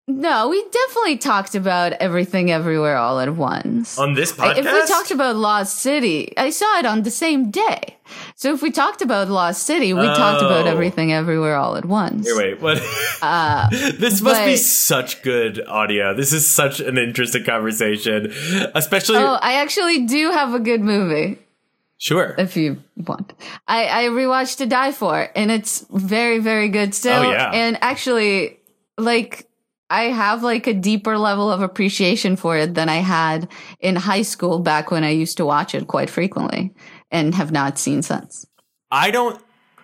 No, we definitely talked about everything everywhere all at once. On this I- podcast, If we talked about Lost City, I saw it on the same day. So if we talked about Lost City, we talked about Oh. everything everywhere all at once. Here, wait, what? Uh, this must be such good audio. This is such an interesting conversation, especially. oh, I actually do have a good movie. sure. if you want. I, I rewatched To Die For, and it's very, very good still. Oh, yeah. And actually, like, I have like a deeper level of appreciation for it than I had in high school back when I used to watch it quite frequently and have not seen since. I don't.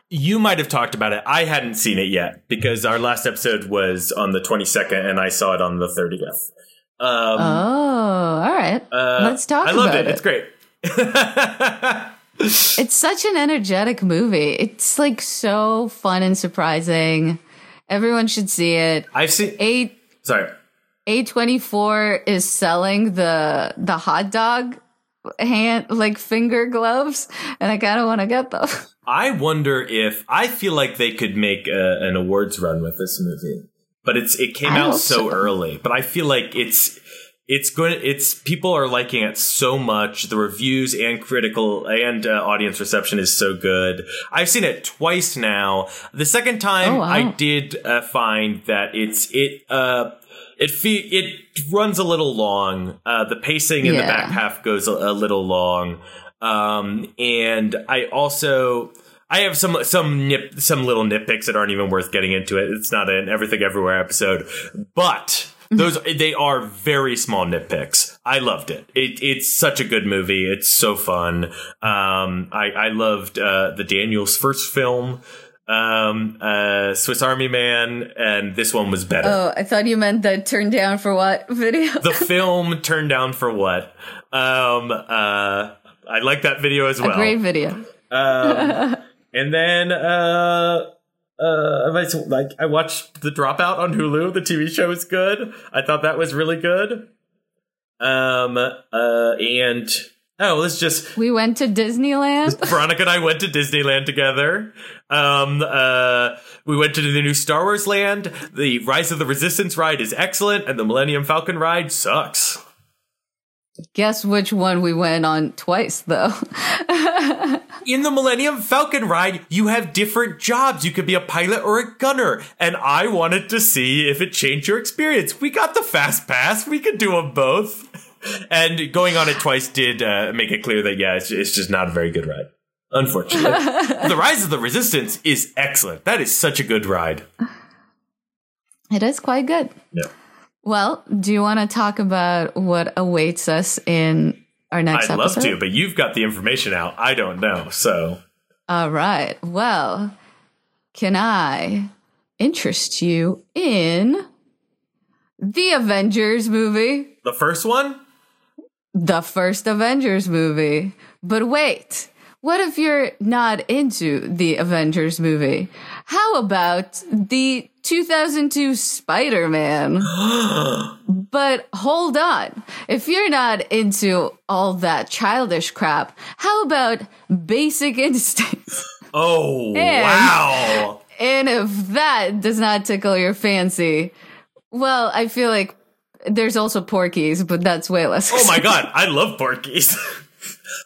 You might have talked about it. I hadn't seen it yet because our last episode was on the 22nd, and I saw it on the 30th. Um, Oh, all right. uh, Let's talk I loved it. it. It's great. It's such an energetic movie. It's like so fun and surprising. Everyone should see it. I've seen. Eight Sorry. A24 is selling the the hot dog hand like finger gloves and I kind of want to get them. I wonder if I feel like they could make a, an awards run with this movie, but it's it came I out so, so. early. But I feel like it's it's going. It's people are liking it so much. The reviews and critical and uh, audience reception is so good. I've seen it twice now. The second time, Oh, wow. I did uh, find that it's it. Uh, it fe- it runs a little long. Uh, the pacing in the back half goes a, a little long. Um, and I also I have some some nip some little nitpicks that aren't even worth getting into it. It's not an everything everywhere episode, but those they are very small nitpicks. I loved it. it it's such a good movie. It's so fun. Um, I I loved uh, the Daniels first film, um, uh, Swiss Army Man, and this one was better. Oh, I thought you meant the turn down for what video. the film Turn down for what? Um, uh, I like that video as well. a great video. Um, and then uh, uh, I, like I watched The Dropout on Hulu. The TV show is good. I thought that was really good. Um, uh, and oh, let's just We went to Disneyland. Veronica and I went to Disneyland together. Um, uh, we went to the new Star Wars land. The Rise of the Resistance ride is excellent, and the Millennium Falcon ride sucks. Guess which one we went on twice though. In the Millennium Falcon ride, you have different jobs. You could be a pilot or a gunner. And I wanted to see if it changed your experience. We got the fast pass. We could do them both. And going on it twice did uh, make it clear that, yeah, it's, it's just not a very good ride. Unfortunately. the Rise of the Resistance is excellent. That is such a good ride. it is quite good. Yeah. Well, do you want to talk about what awaits us in our next I'd love to, but you've got the information out. I don't know. So, All right. Well, can I interest you in the Avengers movie? the first one? The first Avengers movie. But wait, what if you're not into the Avengers movie? How about the 2002 Spider Man? but hold on. If you're not into all that childish crap, how about Basic Instincts? Oh, And- wow. And if that does not tickle your fancy, well, I feel like there's also Porky's, but that's way less. Oh my god, I love Porky's.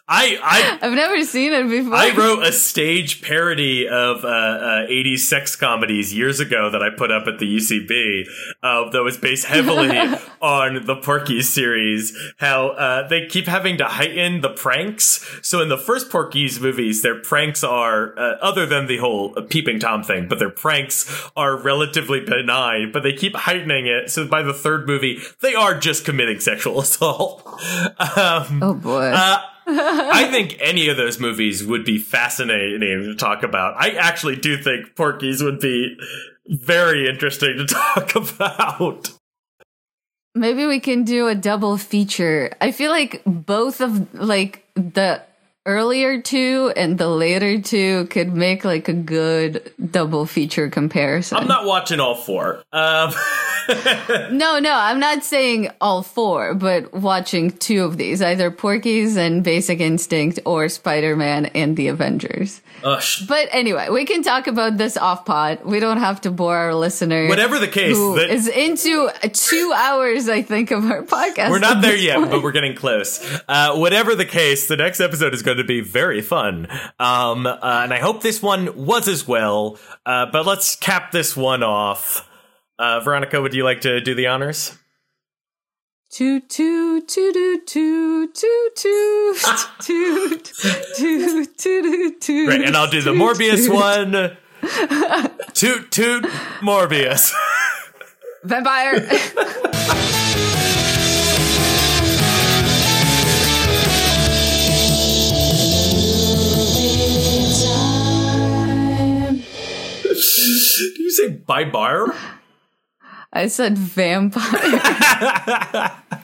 I I I've never seen it before. I wrote a stage parody of uh, uh, 80s sex comedies years ago that I put up at the UCB uh, that was based heavily on the Porky's series. How uh, they keep having to heighten the pranks. So in the first Porky's movies, their pranks are, uh, other than the whole peeping Tom thing, but their pranks are relatively benign, but they keep heightening it. So by the third movie, they are just committing sexual assault. Um, oh boy. I think any of those movies would be fascinating to talk about. I actually do think Porky's would be very interesting to talk about. Maybe we can do a double feature. I feel like both of like the earlier two and the later two could make like a good double feature comparison. I'm not watching all four. Um, no, no, I'm not saying all four, but watching two of these, either Porky's and Basic Instinct or Spider-Man and the Avengers. uh, sh- But anyway, we can talk about this off pod. We don't have to bore our listeners. whatever the case, that- is into two hours, I think, of our podcast. we're not there yet, point. but we're getting close. Uh, whatever the case, the next episode is going to be very fun. Um, uh, and I hope this one was as well. Uh, but let's cap this one off. Uh, Veronica, would you like to do the honors? Toot toot toot toot toot toot toot toot toot toot toot. Right, and I'll do the Morbius one. toot toot Morbius. Vampire. Did you say by bar? I said vampire.